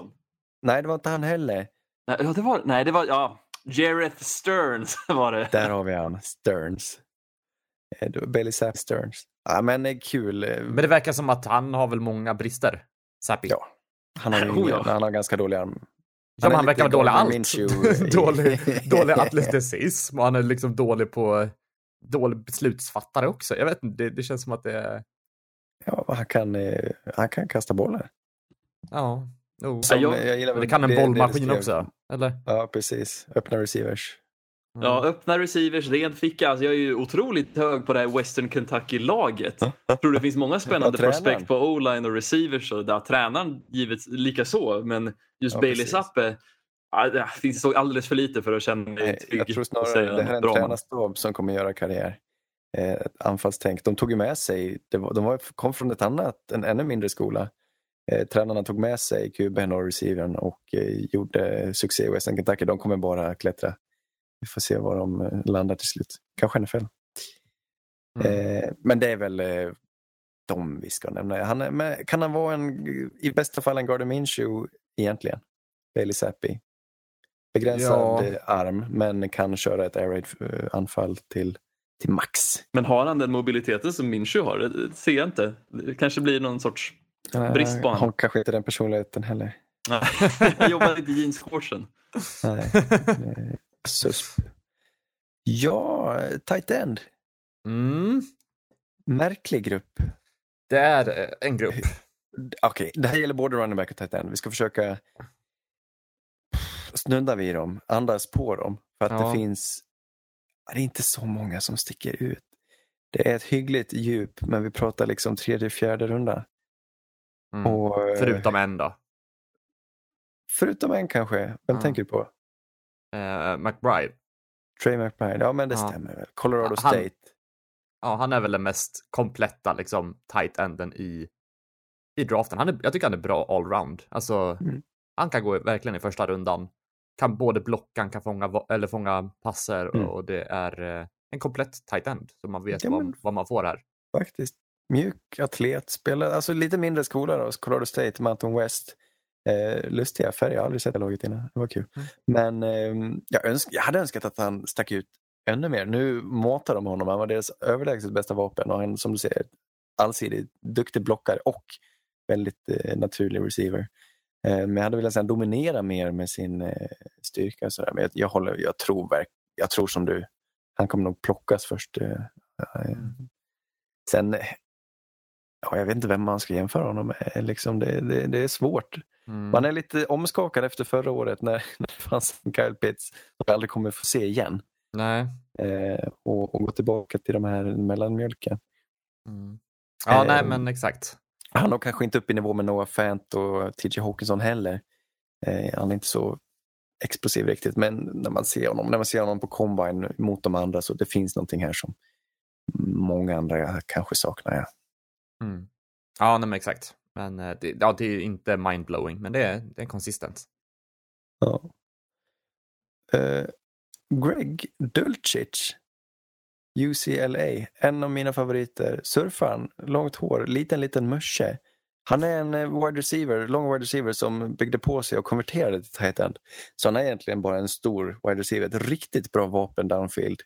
Nej, det var inte han heller. Nej, det var... Nej, det var... Ja. Jareth Stearns var det. Där har vi han. Stearns. Eh, Bailey Zapp Stearns. Ja, men eh, kul. eh, Men det verkar som att han har väl många brister. Zappi. Ja. Han har, Oh, ja. han har ganska dålig arm. Ja, men är han verkar vara dålig allt. Dålig, dålig atleticism och han är liksom dålig på dålig beslutsfattare också. Jag vet inte, det, det känns som att det är... Ja, han kan, han kan kasta bollar. Ja, jo. Som, jag- eh, jag gillar det kan en det- det bollmaskin skrev- också, eller? Ja, precis. Öppna receivers. Ja, öppna receivers, ren ficka. Alltså, jag är ju otroligt hög på det här Western Kentucky-laget. Jag tror det finns många spännande Ja, prospekt på o-line och receivers och där tränaren givet lika så. Men just Ja, Bailey. Zappe, ja, det finns så alldeles för lite för att känna mig Nej, trygg. Jag tror snarare det här är en tränarstab som kommer göra karriär. Eh, anfallstänk. De tog ju med sig, det var, de var, kom från ett annat, en ännu mindre skola. Eh, tränarna tog med sig QB'n och receivern och eh, gjorde succé i Western Kentucky. De kommer bara klättra. Vi får se var de eh, landar till slut. Kanske NFL. Mm. Eh, men det är väl eh, de vi ska nämna. Han är, men kan han vara en, i bästa fall en Gardner Minshew egentligen? Bailey Zappi. Begränsad Ja. eh, arm men kan köra ett air raid eh, anfall till, till max. Men har han den mobiliteten som Minshew har? Det ser jag inte. Det kanske blir någon sorts... Brist på Eh. Har kanske inte den personligheten heller. jag jobbar inte i jeansshortsen. Nej. Eh, Susp. Ja, tight end. Mm. Märklig grupp. Det är eh, en grupp. Okej, det här gäller både running back och tight end. Vi ska försöka snudda vid dem, andas på dem. För att Ja. det finns, det är inte så många som sticker ut. Det är ett hyggligt djup, men vi pratar liksom tredje, fjärde runda. Mm. Och, eh, Förutom en då. förutom en kanske. Vem Ja. tänker du på? Eh, McBride. Trey McBride? Ja, men det Ja. stämmer väl. Colorado Han- State. Ja, han är väl den mest kompletta liksom tight enden i, i draften. Han är, jag tycker han är bra allround. Alltså, Mm. han kan gå verkligen i första rundan. Kan både blocka, han kan fånga, eller fånga passer Mm. och det är eh, en komplett tight end. Så man vet Ja, vad, men- vad man får här. Faktiskt. Mjuk atlet, spelar, alltså lite mindre skola då, Colorado State, Mountain West. Eh, lustiga färger, jag har aldrig sett det laget innan. Det var kul. Mm. Men eh, jag, önsk, jag hade önskat att han stack ut ännu mer. Nu matar de honom, han var deras överlägset bästa vapen och han som du säger, allsidig, duktig blockare och väldigt eh, naturlig receiver. Eh, men jag hade velat säga dominera mer med sin eh, styrka. Så. Men jag, jag, håller, jag, tror verk, jag tror som du, han kommer nog plockas först. Eh, eh, Sen, ja, jag vet inte vem man ska jämföra honom med. Liksom det, det, det är svårt. Mm. Man är lite omskakad efter förra året när, när det fanns en Kyle Pitts som vi aldrig kommer få se igen. Nej. Eh, och, och gå tillbaka till de här mellanmjölken. Mm. Ja, Eh, nej, men exakt. Han har kanske inte upp i nivå med Noah Fant och TJ Hawkinson heller. Eh, han är inte så explosiv riktigt, men när man ser honom, när man ser honom på combine mot de andra så det finns någonting här som många andra kanske saknar. Ja. Mm. Ja, nej, men exakt. Men eh, det, ja, det är inte mindblowing, men det är, det är konsistent. Ja. Uh, Greg Dulcich, UCLA, en av mina favoriter. Surfaren, långt hår, liten liten musche. Han är en eh, wide receiver, lång wide receiver som byggde på sig och konverterade till tight end. Så han är egentligen bara en stor wide receiver, ett riktigt bra vapen downfield.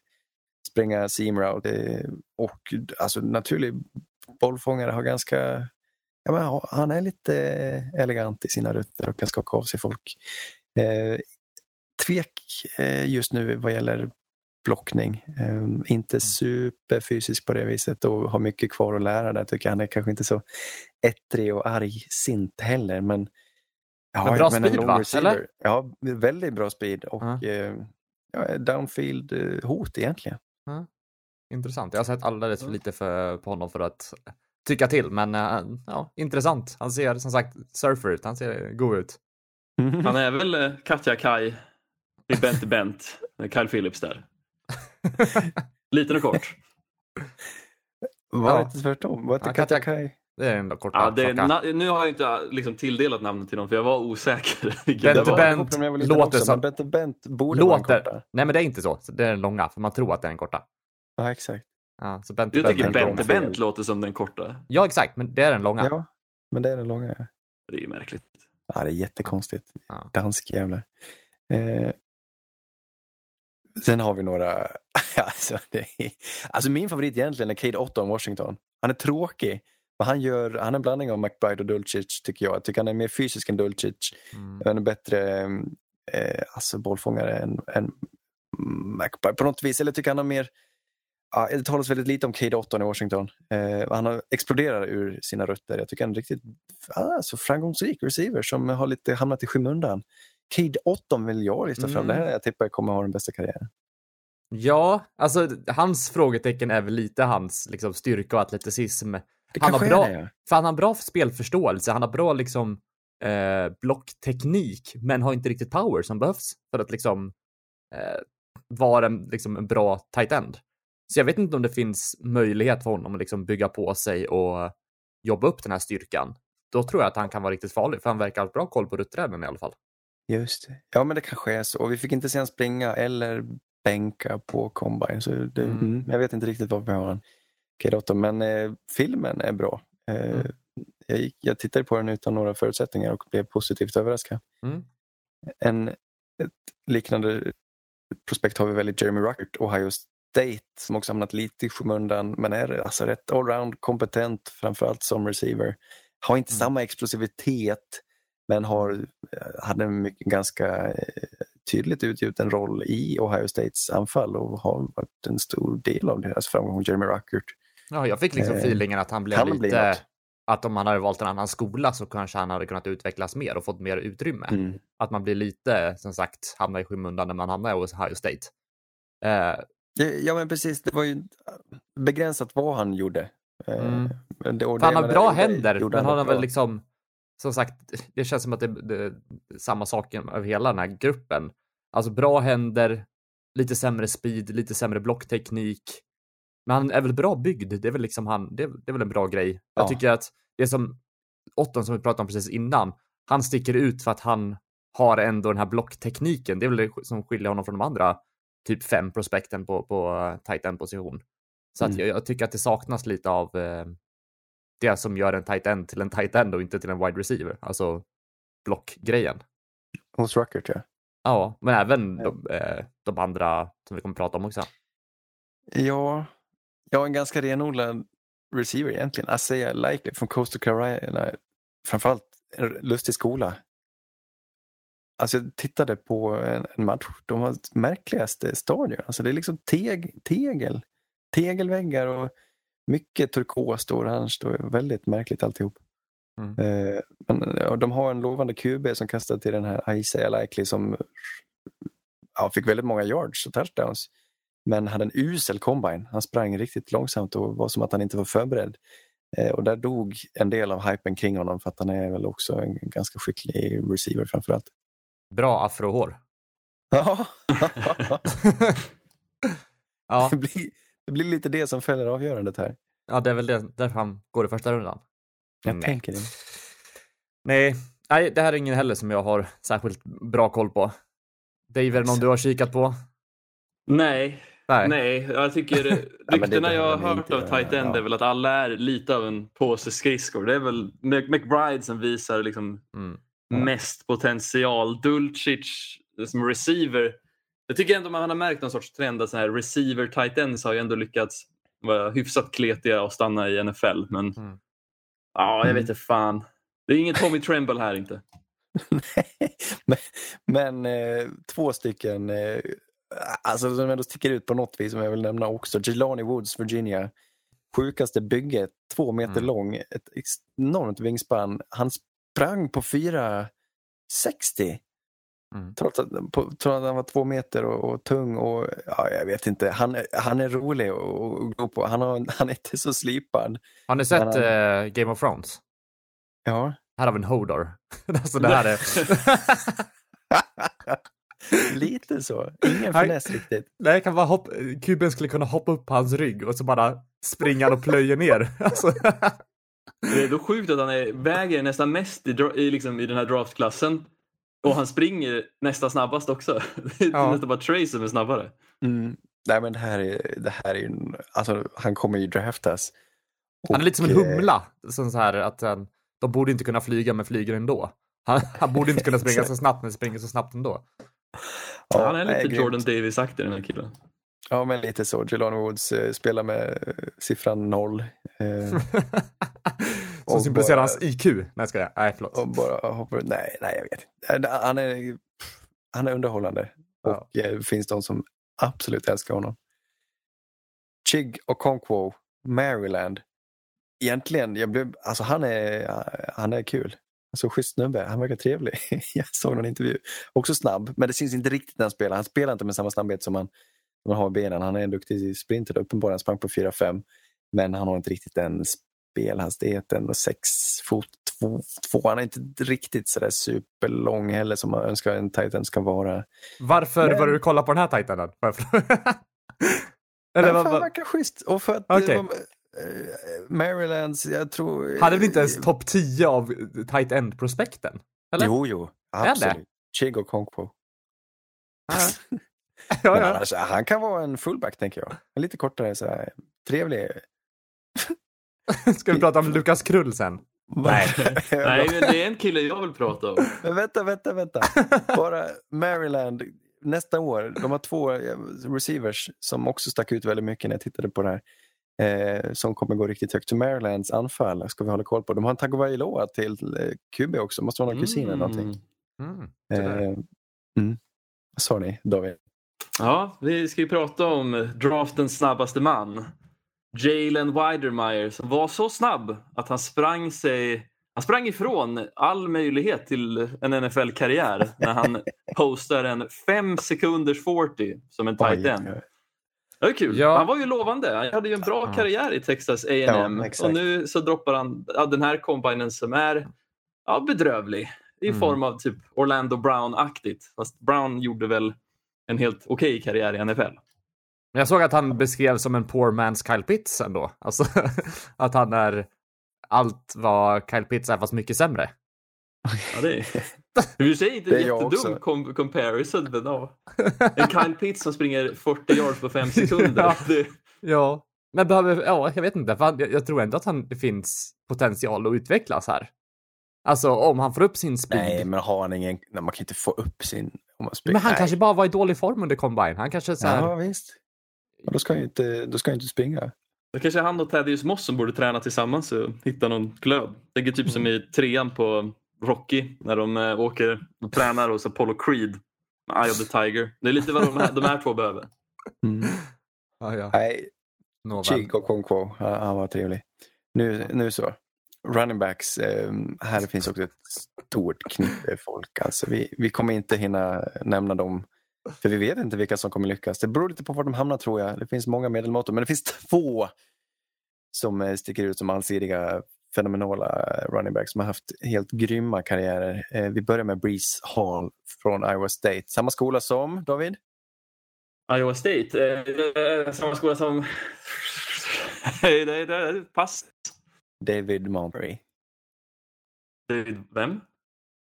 Springa seam route och alltså naturlig bollfångare har ganska Ja, men han är lite elegant i sina rutter och kan skaka av sig folk. Eh, tvek eh, just nu vad gäller blockning. Eh, inte superfysisk på det viset och har mycket kvar att lära där tycker jag. Han är kanske inte så ettrig och argsint heller men Ja, Men bra men en speed, va? receiver. Eller? Ja, väldigt bra speed och eh, ja, downfield eh, hot egentligen. Intressant. Jag har sett alldeles för lite för, på honom för att tycka till, men eh, ja, intressant. Han ser som sagt surfer ut. Han ser god ut. Han är väl eh, Katja Kai i Bent Bent med Kyle Phillips där. Liten och kort. Var Ja. det tvärtom? Var det Ja, inte Katja- Katakai? Det är ändå korta. Ja, det är, nu har jag inte liksom tilldelat namnet till dem för jag var osäker. vilken Bent det var. Bent låter också, som- men Bent Bent borde vara en Låter. korta. Nej, men det är inte så. så. Det är den långa, för man tror att det är den korta. Ja, exakt. Ja, så Bent, Jag Bent, tycker Bent Bente. Bent låter som den korta. Ja, exakt, men det är den långa. Ja, men det är den långa. ja. Det är ju märkligt. Ja, det är jättekonstigt. Ja. Dansk jävlar. Eh, Sen har vi några, alltså, det är, alltså min favorit egentligen är Cade Otton Washington. Han är tråkig, men han, gör, han är en blandning av McBride och Dulcic tycker jag. Jag tycker han är mer fysisk än Dulcic. Mm. Han är bättre eh, alltså bollfångare än, än McBride på något vis. Eller tycker han har mer Ja, det talas väldigt lite om Cade Otton i Washington. Eh, han har exploderat ur sina rötter. Jag tycker han är en riktigt alltså, framgångsrik receiver som har lite hamnat i skymundan. Cade Otton vill jag lyfta fram. Mm. Det här jag tippar kommer ha den bästa karriären. Ja, alltså hans frågetecken är väl lite hans liksom, styrka och atleticism. Han har bra- det. Ja. För han har bra spelförståelse, han har bra liksom eh, blockteknik, men har inte riktigt power som behövs för att liksom eh, vara en, liksom, en bra tight end. Så jag vet inte om det finns möjlighet för honom att liksom bygga på sig och jobba upp den här styrkan. Då tror jag att han kan vara riktigt farlig, för han verkar ha bra koll på rutträden i alla fall. Just det. Ja, men det kanske är så. Vi fick inte se han springa eller bänka på combine. Så det, Mm. Jag vet inte riktigt varför vi har. Cade Otton. Men eh, filmen är bra. Eh, Mm. jag, gick, jag tittade på den utan några förutsättningar och blev positivt överraskad. Mm. En, ett liknande prospekt har vi väl i Jeremy Ruckert, Ohio State, som också hamnat lite i skymundan, men är alltså rätt allround kompetent, framförallt som receiver. Har inte Mm. samma explosivitet, men har, eh, hade en mycket, ganska eh, tydligt utgjuten roll i Ohio States anfall och har varit en stor del av deras framgång, Jeremy Ruckert. Ja, jag fick liksom Eh, feelingen att han blev bli lite, att om han hade valt en annan skola så kanske han hade kunnat utvecklas mer och fått mer utrymme. Mm. Att man blir lite, som sagt, hamnar i skymundan när man hamnar hos Ohio State. Eh, Ja men precis, det var ju begränsat vad han gjorde. Eh, Mm. det- För han det- har bra det- händer, men han har väl liksom, som sagt, det känns som att det, det är samma sak över hela den här gruppen. Alltså bra händer, lite sämre speed, lite sämre blockteknik. Men han är väl bra byggd, det är väl liksom han, det, det är väl en bra grej. Jag Ja. tycker att det som Otton som vi pratade om precis innan, han sticker ut för att han har ändå den här blocktekniken. Det är väl det som skiljer honom från de andra typ fem prospekten på, på uh, tight end position. Så att Mm. jag, jag tycker att det saknas lite av eh, det som gör en tight end till en tight end och inte till en wide receiver. Alltså blockgrejen. Hos Ruckert ja. Ja, men även Ja. de, eh, de andra som vi kommer prata om också. Ja, jag är en ganska renodlad receiver egentligen. Isaiah Likely från Coastal Carolina. Framförallt en lustig skola. Alltså jag tittade på en, match. De har märkligaste stadion. Alltså det är liksom teg, tegel. Tegelväggar och mycket turkost och orange. Och väldigt märkligt alltihop. Mm. Eh, men, de har en lovande QB som kastade till den här Isaiah Likely som ja, fick väldigt många yards och touchdowns. Men hade en usel combine. Han sprang riktigt långsamt och var som att han inte var förberedd. Eh, och där dog en del av hypen kring honom för att han är väl också en ganska skicklig receiver framförallt. Bra afrohår. Ja, Ja, det, blir, det blir lite det som fäller avgörandet här. ja, det är väl det, därför han går i första rundan. Jag Nej. tänker det. Nej, nej, det här är ingen heller som jag har särskilt bra koll på. Dave, är det någon du har kikat på? Nej, Nej. nej, jag tycker det ryktena jag har hört av tight end ja. är väl att alla är lite av en påse skridskor. Det är väl Mc- McBride som visar liksom Mm. Mest potential. Dulcic som receiver. Jag tycker ändå man har märkt någon sorts trend att så här receiver tight ends har ju ändå lyckats vara hyfsat kletiga och stanna i NFL. Men Mm. ja, jag Mm. vet inte fan. Det är ingen Tommy Tremble här inte. men men eh, två stycken, eh, alltså som ändå sticker ut på något vis som jag vill nämna också. Jelani Woods, Virginia. Sjukaste bygget, två meter Mm. lång, ett enormt vingspann. Han sprang på 4,60. Mm. Trots att, på, trots att han var två meter och, och tung och ja, jag vet inte. Han, han är rolig att gå på. Han, har, han är inte så slipad. Har ni sett Men eh, Game of Thrones? Ja. Här har vi en Hodor. alltså det här är... Lite så. Ingen finess riktigt. Nej, kan bara hoppa... Kuben skulle kunna hoppa upp på hans rygg och så bara springa han och plöjer ner. alltså, Det är då sjukt att han är, väger nästan mest i, i, liksom, i den här draftklassen. Och han springer nästan snabbast också. Det är Ja. nästan bara Trey som är snabbare. Mm. Nej men det här är, det här är en- alltså han kommer ju draftas. han är lite som en Och, eh, humla. Som så här att han, de borde inte kunna flyga men flyger ändå. Han, han borde inte kunna springa så snabbt men springer så snabbt ändå. Ja, han är lite nej. Jordan Davis-aktig den här killen. Ja, men lite så. Jelani Woods eh, spelar med eh, siffran noll. Eh, Som symboliserar bara- hans IQ. Nej, ska jag? Nej, förlåt. och bara hoppar Nej, nej, jag vet inte. Eh, Han är, han är underhållande. Ja. Och eh, det finns de som absolut älskar honom. Chig och Conquo, Maryland. Egentligen, jag blev, alltså han är, han är kul. Alltså schysst snubbe, han verkar trevlig. jag såg någon intervju. Också snabb, men det syns inte riktigt när han spelar. Han spelar inte med samma snabbhet som han, han har benen. Han är en duktig sprinter, uppenbarligen Han sprang på 4-5. Men han har inte riktigt den spelhastigheten och 6 fot 2. Han är inte riktigt sådär superlång heller som man önskar en titan ska vara. Varför Men- började du kolla på den här titanen? Varför? Eller Men vad, vad, verkar schysst. Och för att det var, eh, Marylands, jag tror... hade vi inte ens topp 10 av tight end-prospekten? Jo, jo. Absolut. Chig och Conquo. Ja, ja. annars, han kan vara en fullback tänker jag. En lite kortare, så här, trevlig. Ska vi prata om Lukas Krull sen? Nej. Nej, men det är en kille jag vill prata om. Men vänta, vänta, vänta. Bara Maryland nästa år. De har två eh, receivers som också stack ut väldigt mycket när jag tittade på det här. Eh, som kommer gå riktigt högt. Marylands anfall ska vi hålla koll på. De har en Tagovailoa till eh, QB också. Måste vara någon kusin eller någonting. Mm. Eh, mm. Vad sa ni David? Ja, vi ska ju prata om draftens snabbaste man. Jalen Weidermeyer som var så snabb att han sprang sig han sprang ifrån all möjlighet till en NFL-karriär när han postar en 5 sekunders 40 som en tight end. Det var kul. Ja. Han var ju lovande. Han hade ju en bra karriär i Texas A&M Ja, och nu så droppar han ja, den här combinen som är ja, bedrövlig i Mm. form av typ Orlando Brown-aktigt. Fast Brown gjorde väl en helt okej karriär i NFL. Men jag såg att han beskrevs som en poor man's Kyle Pitts ändå. Alltså att han är allt vad Kyle Pitts är fast mycket sämre. Ja, det är... Du säger inte Det en är jag jättedum com- comparison, men ja. En Kyle Pitts som springer 40 yards på 5 sekunder. Ja. Det... Ja, men behöver, ja, jag vet inte. Fan, jag, jag tror ändå att han, det finns potential att utvecklas här. Alltså om han får upp sin speed. Nej, men har han ingen... Nej, man kan inte få upp sin... Om man springer. men han Nej. kanske bara var i dålig form under combine. Han kanske så här, Ja, visst. Men då ska han ju inte, då ska han ju inte springa. Det kanske är han och Thaddeus Moss som borde träna tillsammans och hitta någon glöd. Det är typ som i trean på Rocky när de äh, åker och tränar hos Apollo Creed. Eye of the Tiger. Det är lite vad de här, de här två behöver. ja, ja. Nej. Chig och han, han var trevlig. Nu, nu så. Running backs, eh, här finns också ett stort knippe folk. Alltså, vi, vi kommer inte hinna nämna dem. För vi vet inte vilka som kommer lyckas. Det beror lite på var de hamnar tror jag. Det finns många medelmåttor. Men det finns två som eh, sticker ut som allsidiga fenomenala running backs som har haft helt grymma karriärer. Eh, vi börjar med Breeze Hall från Iowa State. Samma skola som David? Iowa State. Samma skola som... Nej, det är pass. David Montgomery. David, vem?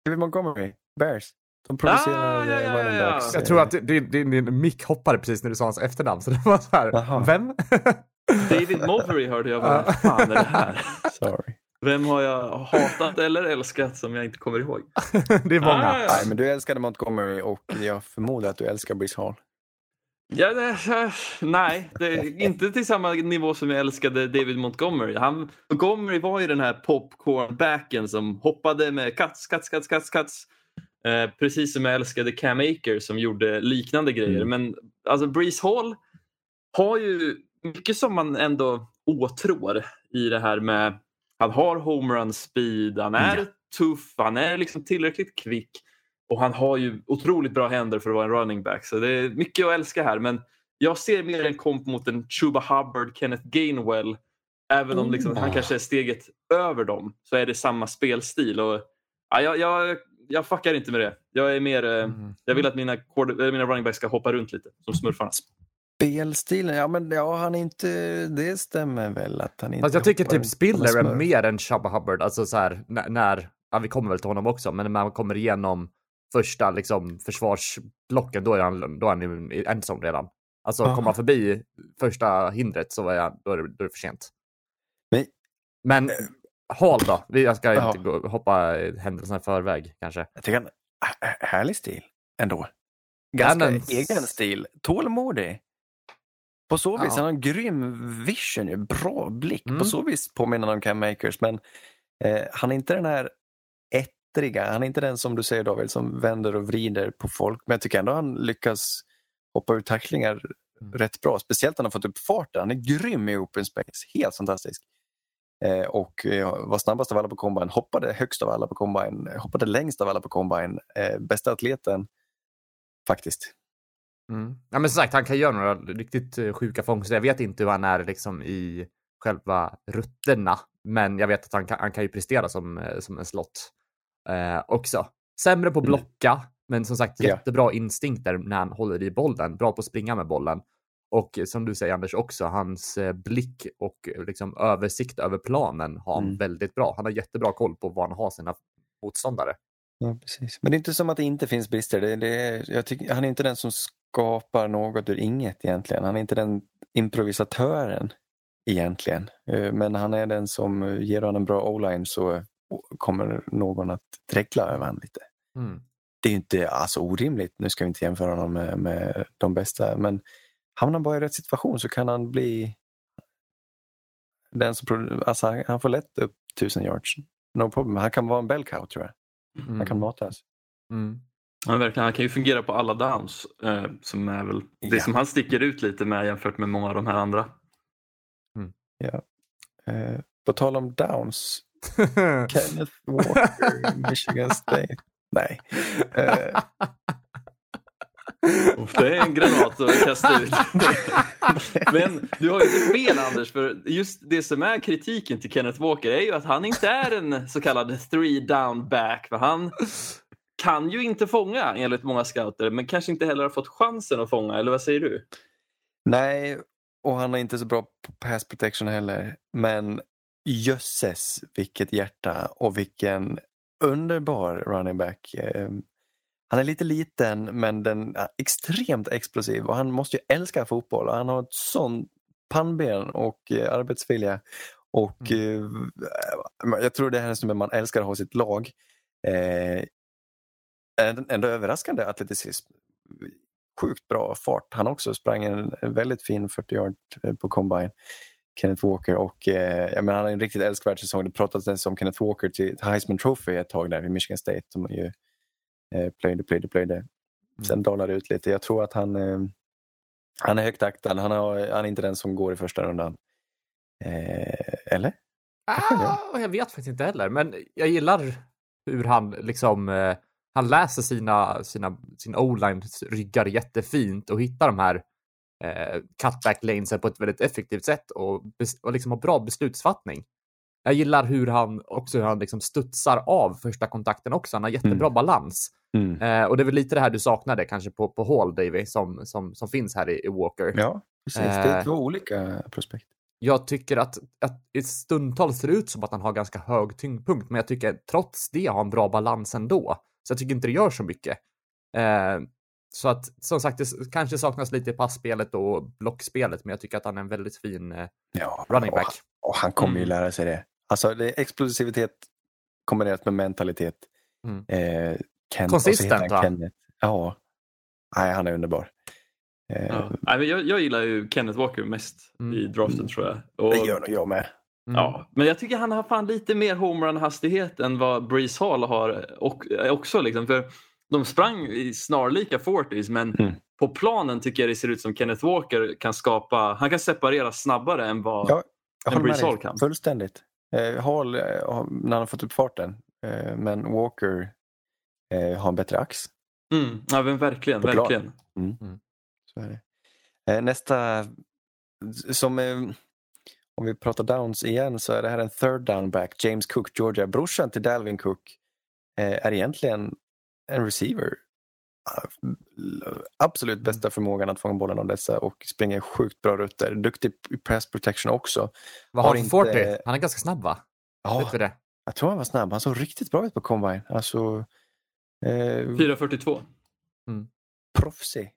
David Montgomery, Bears. De producerar Ah, ja, ja, running ja, ja. Jag tror att din, din, din mick hoppade precis när du sa hans efternamn. Så det var så här, Jaha. vem? David Movery hörde jag. Vad fan är det här? Sorry. Vem har jag hatat eller älskat som jag inte kommer ihåg? det är många. Ah, ja. Nej, men du älskade Montgomery och jag förmodar att du älskar Breeze Hall. Ja, det, nej, det inte till samma nivå som jag älskade David Montgomery. Han, Montgomery var ju den här popcornbacken som hoppade med cuts, cuts, cuts, cuts, cuts. Eh, precis som jag älskade Cam Akers som gjorde liknande grejer. Mm. Men alltså Breeze Hall har ju mycket som man ändå åtrår i det här med han har homerun speed, han är Ja. tuff, han är liksom tillräckligt kvick. Och han har ju otroligt bra händer för att vara en running back. Så det är mycket att älska här. Men jag ser mer en komp mot en Chuba Hubbard, Kenneth Gainwell. Även om liksom, han Oh. kanske är steget över dem så är det samma spelstil. Och, ja, jag, jag, jag fuckar inte med det. Jag är mer... eh, Mm. Jag vill att mina, quarter- eh, mina running backs ska hoppa runt lite som smurfarna. Spelstilen, ja men ja, han inte, det stämmer väl att han inte Fast jag tycker typ Spiller är mer än Chubba Hubbard. Alltså så här, när, när, ja vi kommer väl till honom också, men när man kommer igenom första liksom försvarsblocken, då är han, då är han i ensam redan. Alltså Aha. kommer han förbi första hindret så är, jag, då, är det, då är det för sent. Men- Men Hall då? Vi- Jag ska Ja. inte gå, hoppa händelserna i förväg kanske. Jag tycker han, härlig stil ändå. ganska Cannons- egen stil. Tålmodig. På så vis, Ja. han har en grym vision, bra blick. Mm. På så vis påminner han om Cam Makers, men eh, han är inte den här ettriga, han är inte den som du säger David, som vänder och vrider på folk. Men jag tycker ändå han lyckas hoppa ur tacklingar Mm. rätt bra. Speciellt när han har fått upp farten. Han är grym i open space, helt fantastisk. Eh, och eh, var snabbast av alla på combine, hoppade högst av alla på combine, hoppade längst av alla på combine. Eh, bästa atleten, faktiskt. Mm. Ja, men som sagt, han kan göra några riktigt eh, sjuka fångster. Jag vet inte hur han är liksom i själva rutterna, men jag vet att han kan, han kan ju prestera som, eh, som en slott eh, också. Sämre på Mm. blocka, men som sagt jättebra instinkter när han håller i bollen. Bra på att springa med bollen. Och som du säger Anders också, hans eh, blick och liksom översikt över planen har han Mm. väldigt bra. Han har jättebra koll på var han har sina motståndare. Ja, precis. Men det är inte som att det inte finns brister. Det, det är, tycker, han är inte den som skapar något ur inget egentligen. Han är inte den improvisatören egentligen. Eh, Men han är den som ger honom en bra o-line så kommer någon att dregla över honom lite. Mm. Det är ju inte alltså, orimligt. Nu ska vi inte jämföra honom med, med de bästa. Men hamnar han bara i rätt situation så kan han bli den som alltså, han- får lätt upp tusen yards. No problem. Han kan vara en bell cow tror jag. Han kan matas. Mm. Ja, verkligen. Han kan ju fungera på alla downs. Eh, som är väl det Ja. som han sticker ut lite med jämfört med många av de här andra. Eh, på tal om downs. Kenneth Walker, Michigan State. Nej. Uff, Det är en granat att kasta ut. Men du har ju inte fel Anders, för just det som är kritiken till Kenneth Walker är ju att han inte är en så kallad three down back. För han kan ju inte fånga enligt många scouter, men kanske inte heller har fått chansen att fånga, eller vad säger du? nej, och han är inte så bra på pass protection heller. Men jösses vilket hjärta och vilken underbar running back. Eh, han är lite liten men den är extremt explosiv och han måste ju älska fotboll. Och han har ett sånt pannben och eh, arbetsvilja. Och eh, jag tror det här är som man älskar att ha sitt lag. Eh, en- ändå överraskande atleticism. Sjukt bra fart. Han också sprang en, en väldigt fin 40 yard eh, på combine. Kenneth Walker och eh, jag menar, han har en riktigt älskvärd säsong. Det pratades om Kenneth Walker till Heisman Trophy ett tag där i Michigan State. Som ju eh, plöjde, plöjde, plöjde. Sen dalade det ut lite. Jag tror att han, eh, han är högt aktad. Han, har, han är inte den som går i första rundan. Eh, eller? Ah, jag vet faktiskt inte heller, men jag gillar hur han liksom eh, han läser sina, sina, sin o-line ryggar jättefint och hittar de här eh, cutback lanesen på ett väldigt effektivt sätt och, och liksom har bra beslutsfattning. Jag gillar hur han också hur han liksom studsar av första kontakten också. Han har jättebra Mm. balans. Mm. Eh, och det är väl lite det här du saknade kanske på, på Hall, Davy, som, som, som finns här i, i Walker. Ja, precis. Det är Eh. två olika prospekt. Jag tycker att, att det stundtals ser ut som att han har ganska hög tyngdpunkt, men jag tycker trots det har han bra balans ändå. Så jag tycker inte det gör så mycket. Eh, så att som sagt, det kanske saknas lite i passspelet och blockspelet, men jag tycker att han är en väldigt fin eh, Ja, running och- back. Och han kommer ju Mm. lära sig det. Alltså det är explosivitet kombinerat med mentalitet. Mm. Eh, Ken, och Konsistent, va? Kenneth. Ja. Nej, han är underbar. Eh, Ja. Nej, men jag, jag gillar ju Kenneth Walker mest Mm. i draften tror jag. Och, Det gör nog jag med. Mm. Ja, men jag tycker han har fan lite mer homerun-hastighet än vad Breeze Hall har och, också. Liksom, för de sprang i snarlika 40s men Mm. på planen tycker jag det ser ut som Kenneth Walker kan skapa, han kan separera snabbare än vad Ja, Jag Breeze Hall kan. fullständigt. Eh, Hall, eh, har- när han har fått upp farten. Eh, men Walker eh, har en bättre ax. Mm, ja, men verkligen, På verkligen. Så är det. Nästa, som om vi pratar downs igen så är det här en third down back, James Cook, Georgia. Brorsan till Dalvin Cook är egentligen en receiver. Ah, Absolut bästa förmågan att fånga bollen av dessa och springer sjukt bra rutter. Duktig i pass protection också. Vad har han för inte- 40? Han är ganska snabb va? Ja, Vet du det? jag tror han var snabb. Han såg riktigt bra ut på combine. Alltså, eh, 4.42. proffsig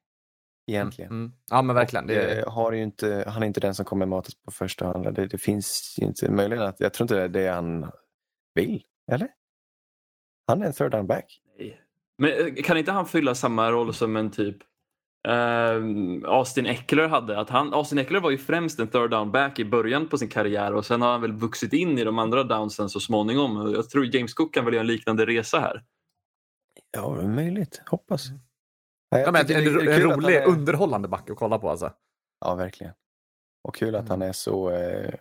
egentligen. Mm. Ja men verkligen. Och, Det, eh, har ju inte, han är inte den som kommer matas på första och andra. Det, det finns ju inte möjligen att, jag tror inte det är det han vill. Eller? Han är en third down back. Nej. Men eh, kan inte han fylla samma roll som en typ eh, Austin Eckler hade? Att han, Austin Eckler var ju främst en third down back i början på sin karriär och sen har han väl vuxit in i de andra downsen så småningom. Jag tror James Cook kan väl göra en liknande resa här. Ja, möjligt. Hoppas. Mm. Ja, men en, det är en att rolig, är- underhållande back att kolla på alltså. Ja, verkligen. Och kul att Mm. han är så eh,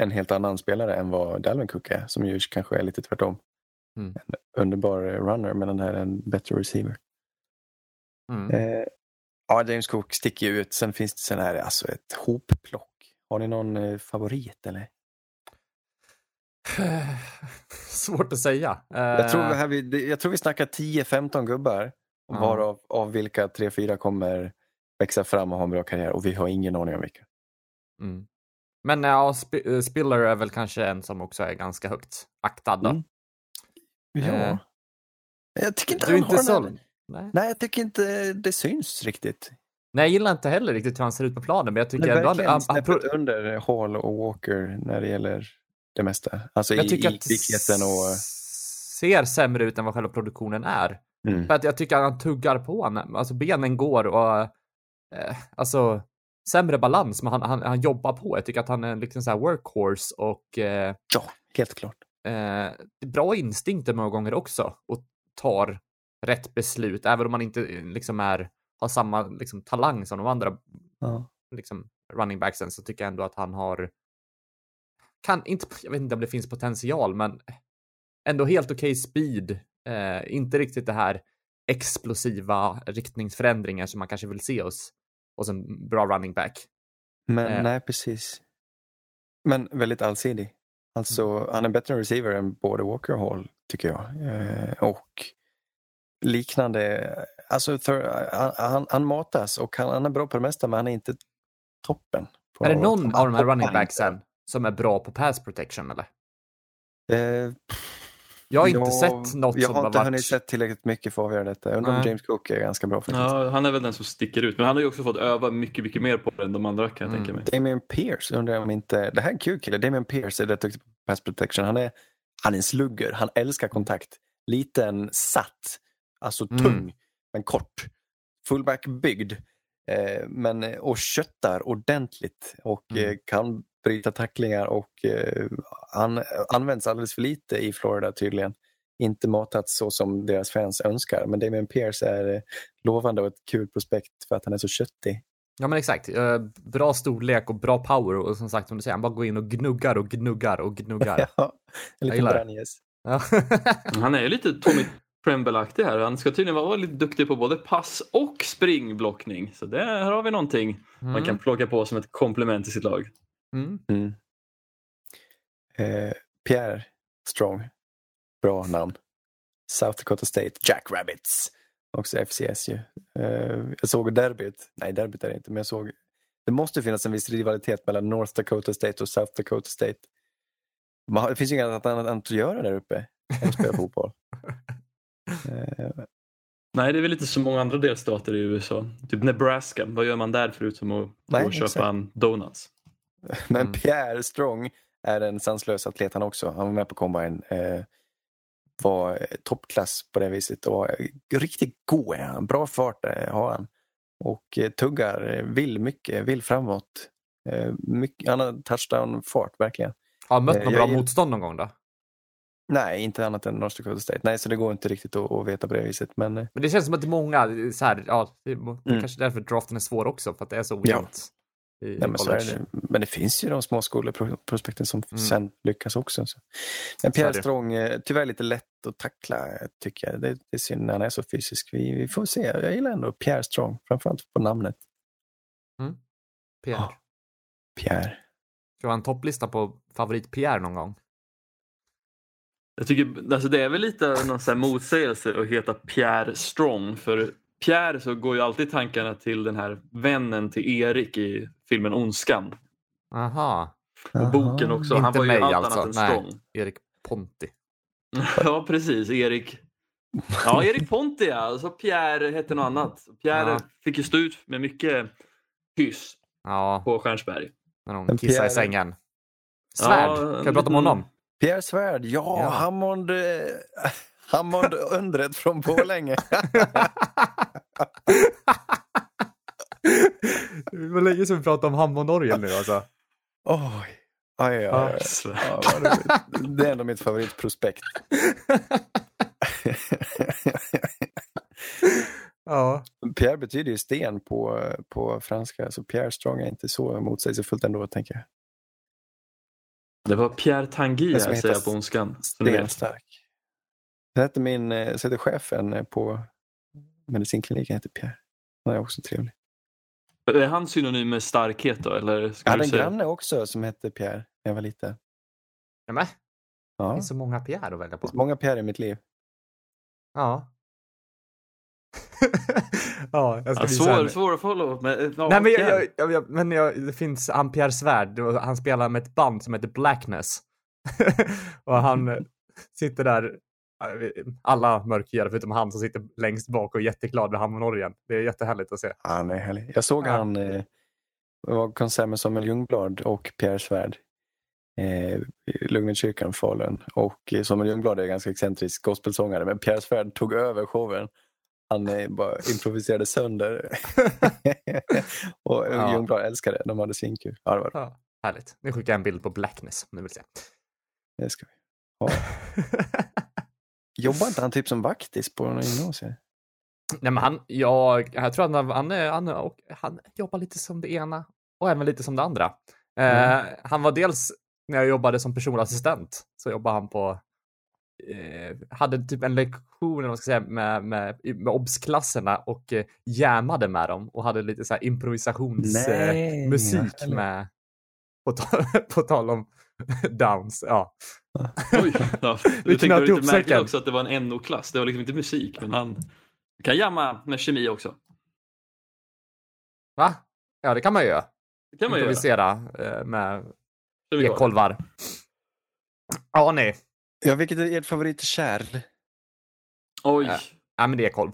en helt annan spelare än vad Dalvin Cook är, som ju kanske är lite tvärtom. Mm. Underbar eh, runner, men den här är en bättre receiver. Mm. Eh, ja, James Cook sticker ju ut. Sen finns det sen här, alltså ett hopplock. Har ni någon eh, favorit eller? Svårt att säga. Jag tror, Eh, vi här, vi, jag tror vi snackar 10-15 gubbar. Ja. Varav av vilka 3-4 kommer växa fram och ha en bra karriär. Och vi har ingen aning om vilka. mm. Men ja, eh, Spiller är väl kanske en som också är ganska högt aktad då. Mm. Ja. Eh, jag tycker inte Du han inte har så... den här- Nej. Nej, jag tycker inte det syns riktigt. Nej, jag gillar inte heller riktigt hur han ser ut på planen, men jag tycker ändå han, han, han, pro- under Hall och Walker när det gäller det mesta. Alltså jag i, tycker i att kvickheten och... ser sämre ut än vad själva produktionen är. Mm. För att jag tycker att han tuggar på, han- alltså benen går och eh, alltså sämre balans, men han, han, han jobbar på. Jag tycker att han är en liksom så här workhorse och eh, Ja, helt klart. Eh, bra instinkter många gånger också och tar rätt beslut, även om man inte eh, liksom är, har samma liksom, talang som de andra Ja. liksom, running backsen så tycker jag ändå att han har kan inte, jag vet inte om det finns potential, men ändå helt okej speed. Eh, inte riktigt det här explosiva riktningsförändringar som man kanske vill se hos, hos en bra running back. Men Eh. nej, precis. Men väldigt allsidig. Alltså, Mm. han är bättre receiver än både Walker och Hall, tycker jag. Eh, och liknande, alltså thir- han, han, han matas och han, han är bra på det mesta, men han är inte toppen. Är det någon av de här running backsen som är bra på pass protection eller? Eh, Jag har inte jag- sett något Jag som har har inte varit... hunnit sett tillräckligt mycket för att avgöra detta. Jag undrar om. James Cook är ganska bra faktiskt. Ja, han är väl den som sticker ut. Men han har ju också fått öva mycket, mycket mer på det än de andra kan jag Mm. tänka mig. Damian Pierce undrar jag om inte, det här är en kul kille, Damian Pierce är rätt duktig på pass protection. Han är, han är en slugger, han älskar kontakt. Liten, satt, alltså Mm. tung, men kort. Fullback byggd, eh, men, och köttar ordentligt och Mm. eh, kan bryta tacklingar och eh, han används alldeles för lite i Florida tydligen. Inte matats så som deras fans önskar, men Damian Pierce är eh, lovande och ett kul prospekt för att han är så köttig. Ja men exakt. Eh, bra storlek och bra power och som sagt som du säger, han bara går in och gnuggar och gnuggar och gnuggar. Ja, en liten. Branjes. Ja. Han är ju lite Tommy Tremble-aktig här. Han ska tydligen vara lite duktig på både pass och springblockning. Så det, här har vi någonting man kan Mm. plocka på som ett komplement till sitt lag. Mm. Mm. Eh, Pierre Strong. Bra namn. South Dakota State. Jack Rabbits. Också FCS ju. Eh, jag såg derbyt. Nej, derbyt är det inte, men jag såg. Det måste finnas en viss rivalitet mellan North Dakota State och South Dakota State. Man, det finns ju inget annat att göra där uppe än att spela fotboll. Eh, Nej, det är väl lite som många andra delstater i USA. Typ Nebraska. Vad gör man där förutom att Nej, gå och köpa exakt. en donuts? Men Mm. Pierre Strong är en sanslös atlet han också. Han var med på combine. Eh, var eh, toppklass på det viset och eh, riktigt god är han. Bra fart eh, har han. Och tuggar, vill mycket, vill framåt. Mycket, han har touchdown-fart verkligen. Har han mött något bra motstånd någon gång då? Nej, inte annat än North Dakota State. Nej, så det går inte riktigt att, att veta på det viset. Men Men det känns som att det är många, så här, ja, det är Mm. kanske därför draften är svår också, för att det är så ojämnt. I nej, men, så det. men det finns ju de små skolprospekten som Mm. sen lyckas också. Så. Men Så Pierre. Strong, eh, tyvärr lite lätt att tackla eh, tycker jag. Det, det är synd när han är så fysisk. Vi, vi får se. Jag gillar ändå Pierre Strong, framförallt på namnet. Pierre. Ja. Pierre. Ska vi ha en topplista på favorit Pierre någon gång? Jag tycker alltså det är väl lite någon sån här motsägelse att heta Pierre Strong. För Pierre så går ju alltid tankarna till den här vännen till Erik i filmen Ondskan. Aha, Och boken också. Inte Han var ju mig allt alltså, annat än nej. strong. Erik Ponti. ja precis, Erik. Ja, Erik Ponti ja. Och så Pierre hette något annat. Pierre Ja. fick ju stå ut med mycket hyss Ja, på Stjärnsberg. när de Men kissar i Pierre- sängen. Svärd, Ja, kan vi prata om honom? Pierre Svärd, ja, Ja. Hammond. Eh, Hammond-undret från Borlänge. det var länge sedan vi pratade om Hammondorgel nu alltså. Oj. Ja, vad roligt. det är ändå mitt favoritprospekt. ja. Pierre betyder ju sten på, på franska, så Pierre Strong är inte så motsägelsefullt ändå, tänker jag. Det var Pierre Tanguy heter säger jag på ondskan. Stenstark. Så heter min, eh, så heter chefen på medicinkliniken heter Pierre. Han är också trevlig. Är han synonym med starkhet då? Eller Jag ska hade du en granne också som hette Pierre när jag var liten. Nämen, det Ja. finns så många Pierre att välja Det på. finns många Pierre i mitt liv. Ja. ja, jag ska Ja, visa svår, svår att follow. Men, eh, ja, Nej men, jag, jag, jag, men jag, det finns han Pierre Svärd och han spelar med ett band som heter Blackness. och han eh, sitter där, eh, alla mörkhyade förutom han som sitter längst bak och är jätteglad vid hamnorgen. Det är jättehärligt att se. Han är härlig. Jag såg Ja. han, eh, det var konsert med Samuel Ljungblad och Pierre Svärd eh, i Lugnetkyrkan Falun. Och eh, Samuel Ljungblad är ganska excentrisk gospelsångare men Pierre Svärd tog över showen. Han eh, bara improviserade sönder. och Ja. Ljungblad älskade det. De hade svinkul. Ja, det var Ja, härligt. Nu skickar jag en bild på Blackness om ni vill se. det. ska vi. Ja. Jobbar inte han typ som vaktis på någon gymnasie? Nej men han, jag, jag tror att han, han, han, och, han jobbar lite som det ena och även lite som det andra. Eh, han var dels, när jag jobbade som personlig assistent, så jobbade han på, eh, hade typ en lektion eller vad ska säga, med, med, med obsklasserna och eh, jammade med dem och hade lite så improvisationsmusik eh, med, på, tal, på tal om downs, ja. Oj, ja. Du tänkte lite märkligt också att det var en NO-klass. Det var liksom inte musik, men han kan jamma med kemi också. Va? Ja, det kan man ju göra. Det kan man ju göra. Improvisera eh, med e-kolvar. Ja, nej. Ja, vilket är ert favoritkärl? Oj. Ja. Ja, men det är kolv.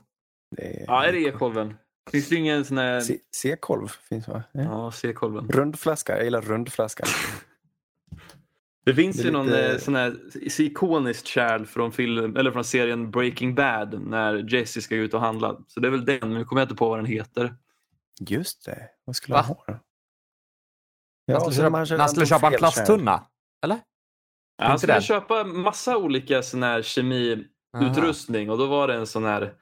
Det är... Ja, är det E-kolven? Finns det ingen sån här... C-kolv finns va? Ja. Ja, C-kolven. Rundflaska, jag gillar rundflaskan. Det finns Det ju någon lite- eh, sån här ikoniskt kärl från, film, eller från serien Breaking Bad när Jesse ska ut och handla. Så det är väl den, men nu kommer jag inte på vad den heter. Just det, vad skulle Va? han ha då? han skulle, så köpa, man kör- han skulle tog köpa en plasttunna. Eller? Ja, han skulle den? köpa massa olika sån här kemiutrustning och då var det en sån här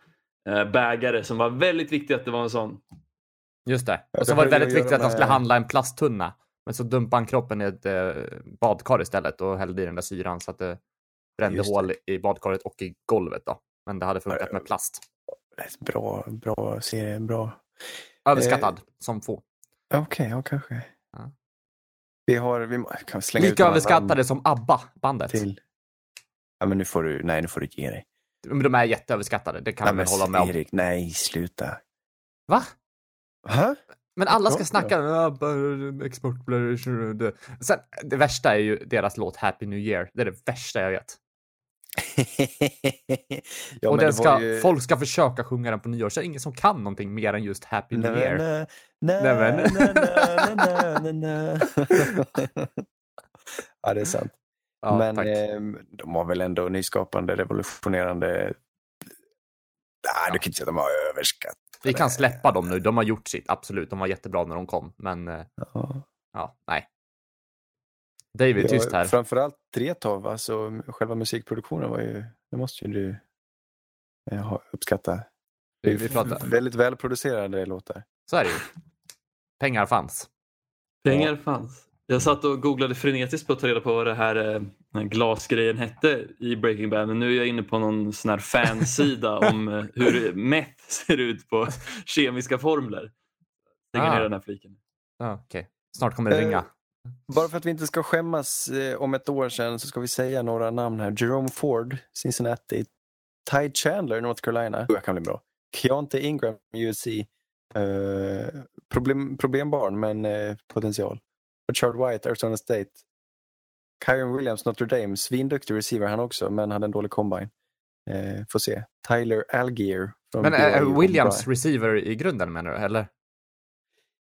eh, bägare som var väldigt viktigt att det var en sån. Just det. Ja, Och så var det väldigt viktigt att han skulle handla en plasttunna. Men så dumpade han kroppen i ett eh, badkar istället och hällde i den där syran så att det brände Just hål i badkaret och i golvet. Då. Men det hade funkat med plast. Bra, bra serie, bra. Överskattad som få. Okej, ja kanske. Ja. Vi har, vi kan slänga Lika överskattade som ABBA-bandet. Till. Ja, men nu får du, nej nu får du ge dig. Men de är jätteöverskattade, det kan nej, jag hålla med om. Erik, nej sluta. Va? Va? Men alla ska Ja, snacka ja. export. Sen, det värsta är ju deras låt Happy New Year. Det är det värsta jag vet. ja, och den ska, ju... folk ska försöka sjunga den på nyår, så är det ingen som kan någonting mer än just Happy New Year. ja, det är sant. Ja, men eh, de var väl ändå nyskapande, revolutionerande. Nej, du kan inte säga att de har överskattat. Vi kan släppa dem nu, de har gjort sitt, absolut. De var jättebra när de kom, men eh, Ja. ja, nej. David, tyst här. Framförallt Tretov, alltså själva musikproduktionen var ju, det måste ju du eh, ha- uppskatta. Vi pratar- väldigt välproducerade låtar. Så är det ju. Pengar fanns. Pengar fanns. Jag satt och googlade frenetiskt på att ta reda på vad det här, eh, den här glasgrejen hette i Breaking Bad. Men nu är jag inne på någon sån här fansida om eh, hur meth ser ut på kemiska formler. Stänger Ah. ner den här fliken. Ja, okej. Snart kommer det Eh, ringa. Bara för att vi inte ska skämmas eh, om ett år sedan så ska vi säga några namn här. Jerome Ford, Cincinnati. Ty Chandler, North Carolina. Det kan bli bra. Keontae Ingram, USC. Eh, problem, problembarn, men eh, potential. Richard White, Arizona State. Kyron Williams, Notre Dame. Svinduktig receiver han också, men hade en dålig combine. Eh, får se. Tyler Algier. Men är BYU. Williams receiver i grunden menar du, eller?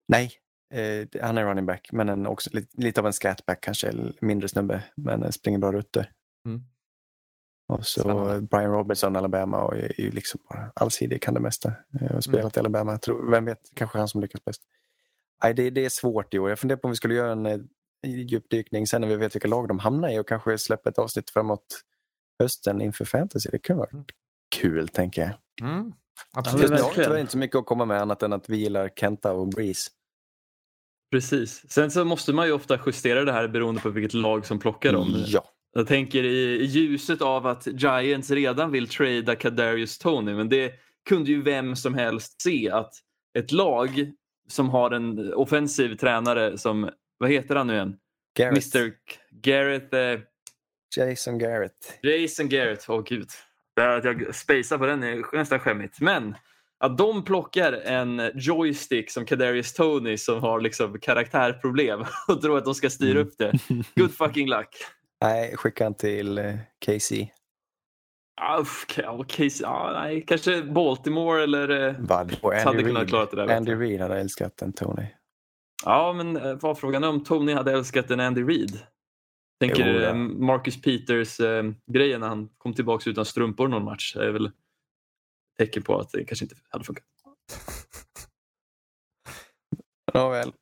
Nej, eh, han är running back, men en också, lite, lite av en scatback kanske, mindre snubbe, men eh, springer bra rutter. Mm. Och så Spännande. Brian Robertson, Alabama och är ju liksom bara allsidig, kan det mesta. Jag har spelat i Alabama, tror, vem vet, kanske han som lyckas bäst. Nej, det, det är svårt i år. Jag funderar på om vi skulle göra en eh, djupdykning sen när vi vet vilka lag de hamnar i och kanske släppa ett avsnitt framåt hösten inför fantasy. Det kan vara Mm. kul, tänker jag. Mm. Absolut. Nu har tyvärr inte så mycket att komma med annat än att vi gillar Kenta och Breeze. Precis. Sen så måste man ju ofta justera det här beroende på vilket lag som plockar dem. Ja. Jag tänker i, i ljuset av att Giants redan vill trada Kadarius Tony men det kunde ju vem som helst se att ett lag som har en offensiv tränare som, vad heter han nu igen? Garrett. Mr Garrett, eh, Jason Garrett. Jason Garrett, åh gud. Det här Att jag spejsar på den är nästan skämmigt. Men att de plockar en joystick som Kadarius Tony som har liksom karaktärproblem och tror att de ska styra upp det. Good fucking luck. Nej, skicka han till eh, KC. Ah, ja, Casey, ja, nej, kanske Baltimore eller... eh, Vad? Och hade Andy kunnat Reid. klara det där. vet Andy jag. Reid hade älskat den Tony. Ja, men eh, vad frågan är om Tony hade älskat en Andy Reid. Tänker Jo, ja. eh, Marcus Peters-grejen när han kom tillbaka utan strumpor någon match är väl tecken på att det kanske inte hade funkat. Nåväl,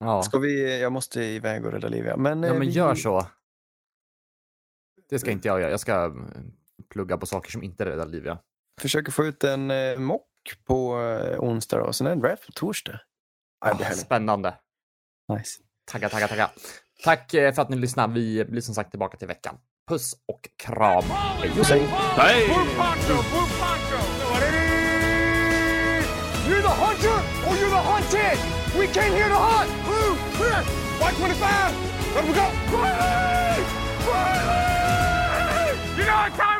Ja. ska vi, jag måste iväg och rädda Livia. Men, eh, ja, men vi gör så. Det ska inte jag göra. Jag ska eh, plugga på saker som inte räddar liv. Ja. försöker få ut en eh, mock på eh, onsdag och sen en draft på torsdag. Härligt. Spännande. Nice. Tackar, tackar, tackar. Tack eh, för att ni lyssnar. Vi blir som sagt tillbaka till veckan. Puss och kram. Hej. Puss, hej. Hej! You're the hunter or you're the hunted. We came here to hunt. Blue, clear. White 25. Let we go. Riley! Riley! You know what time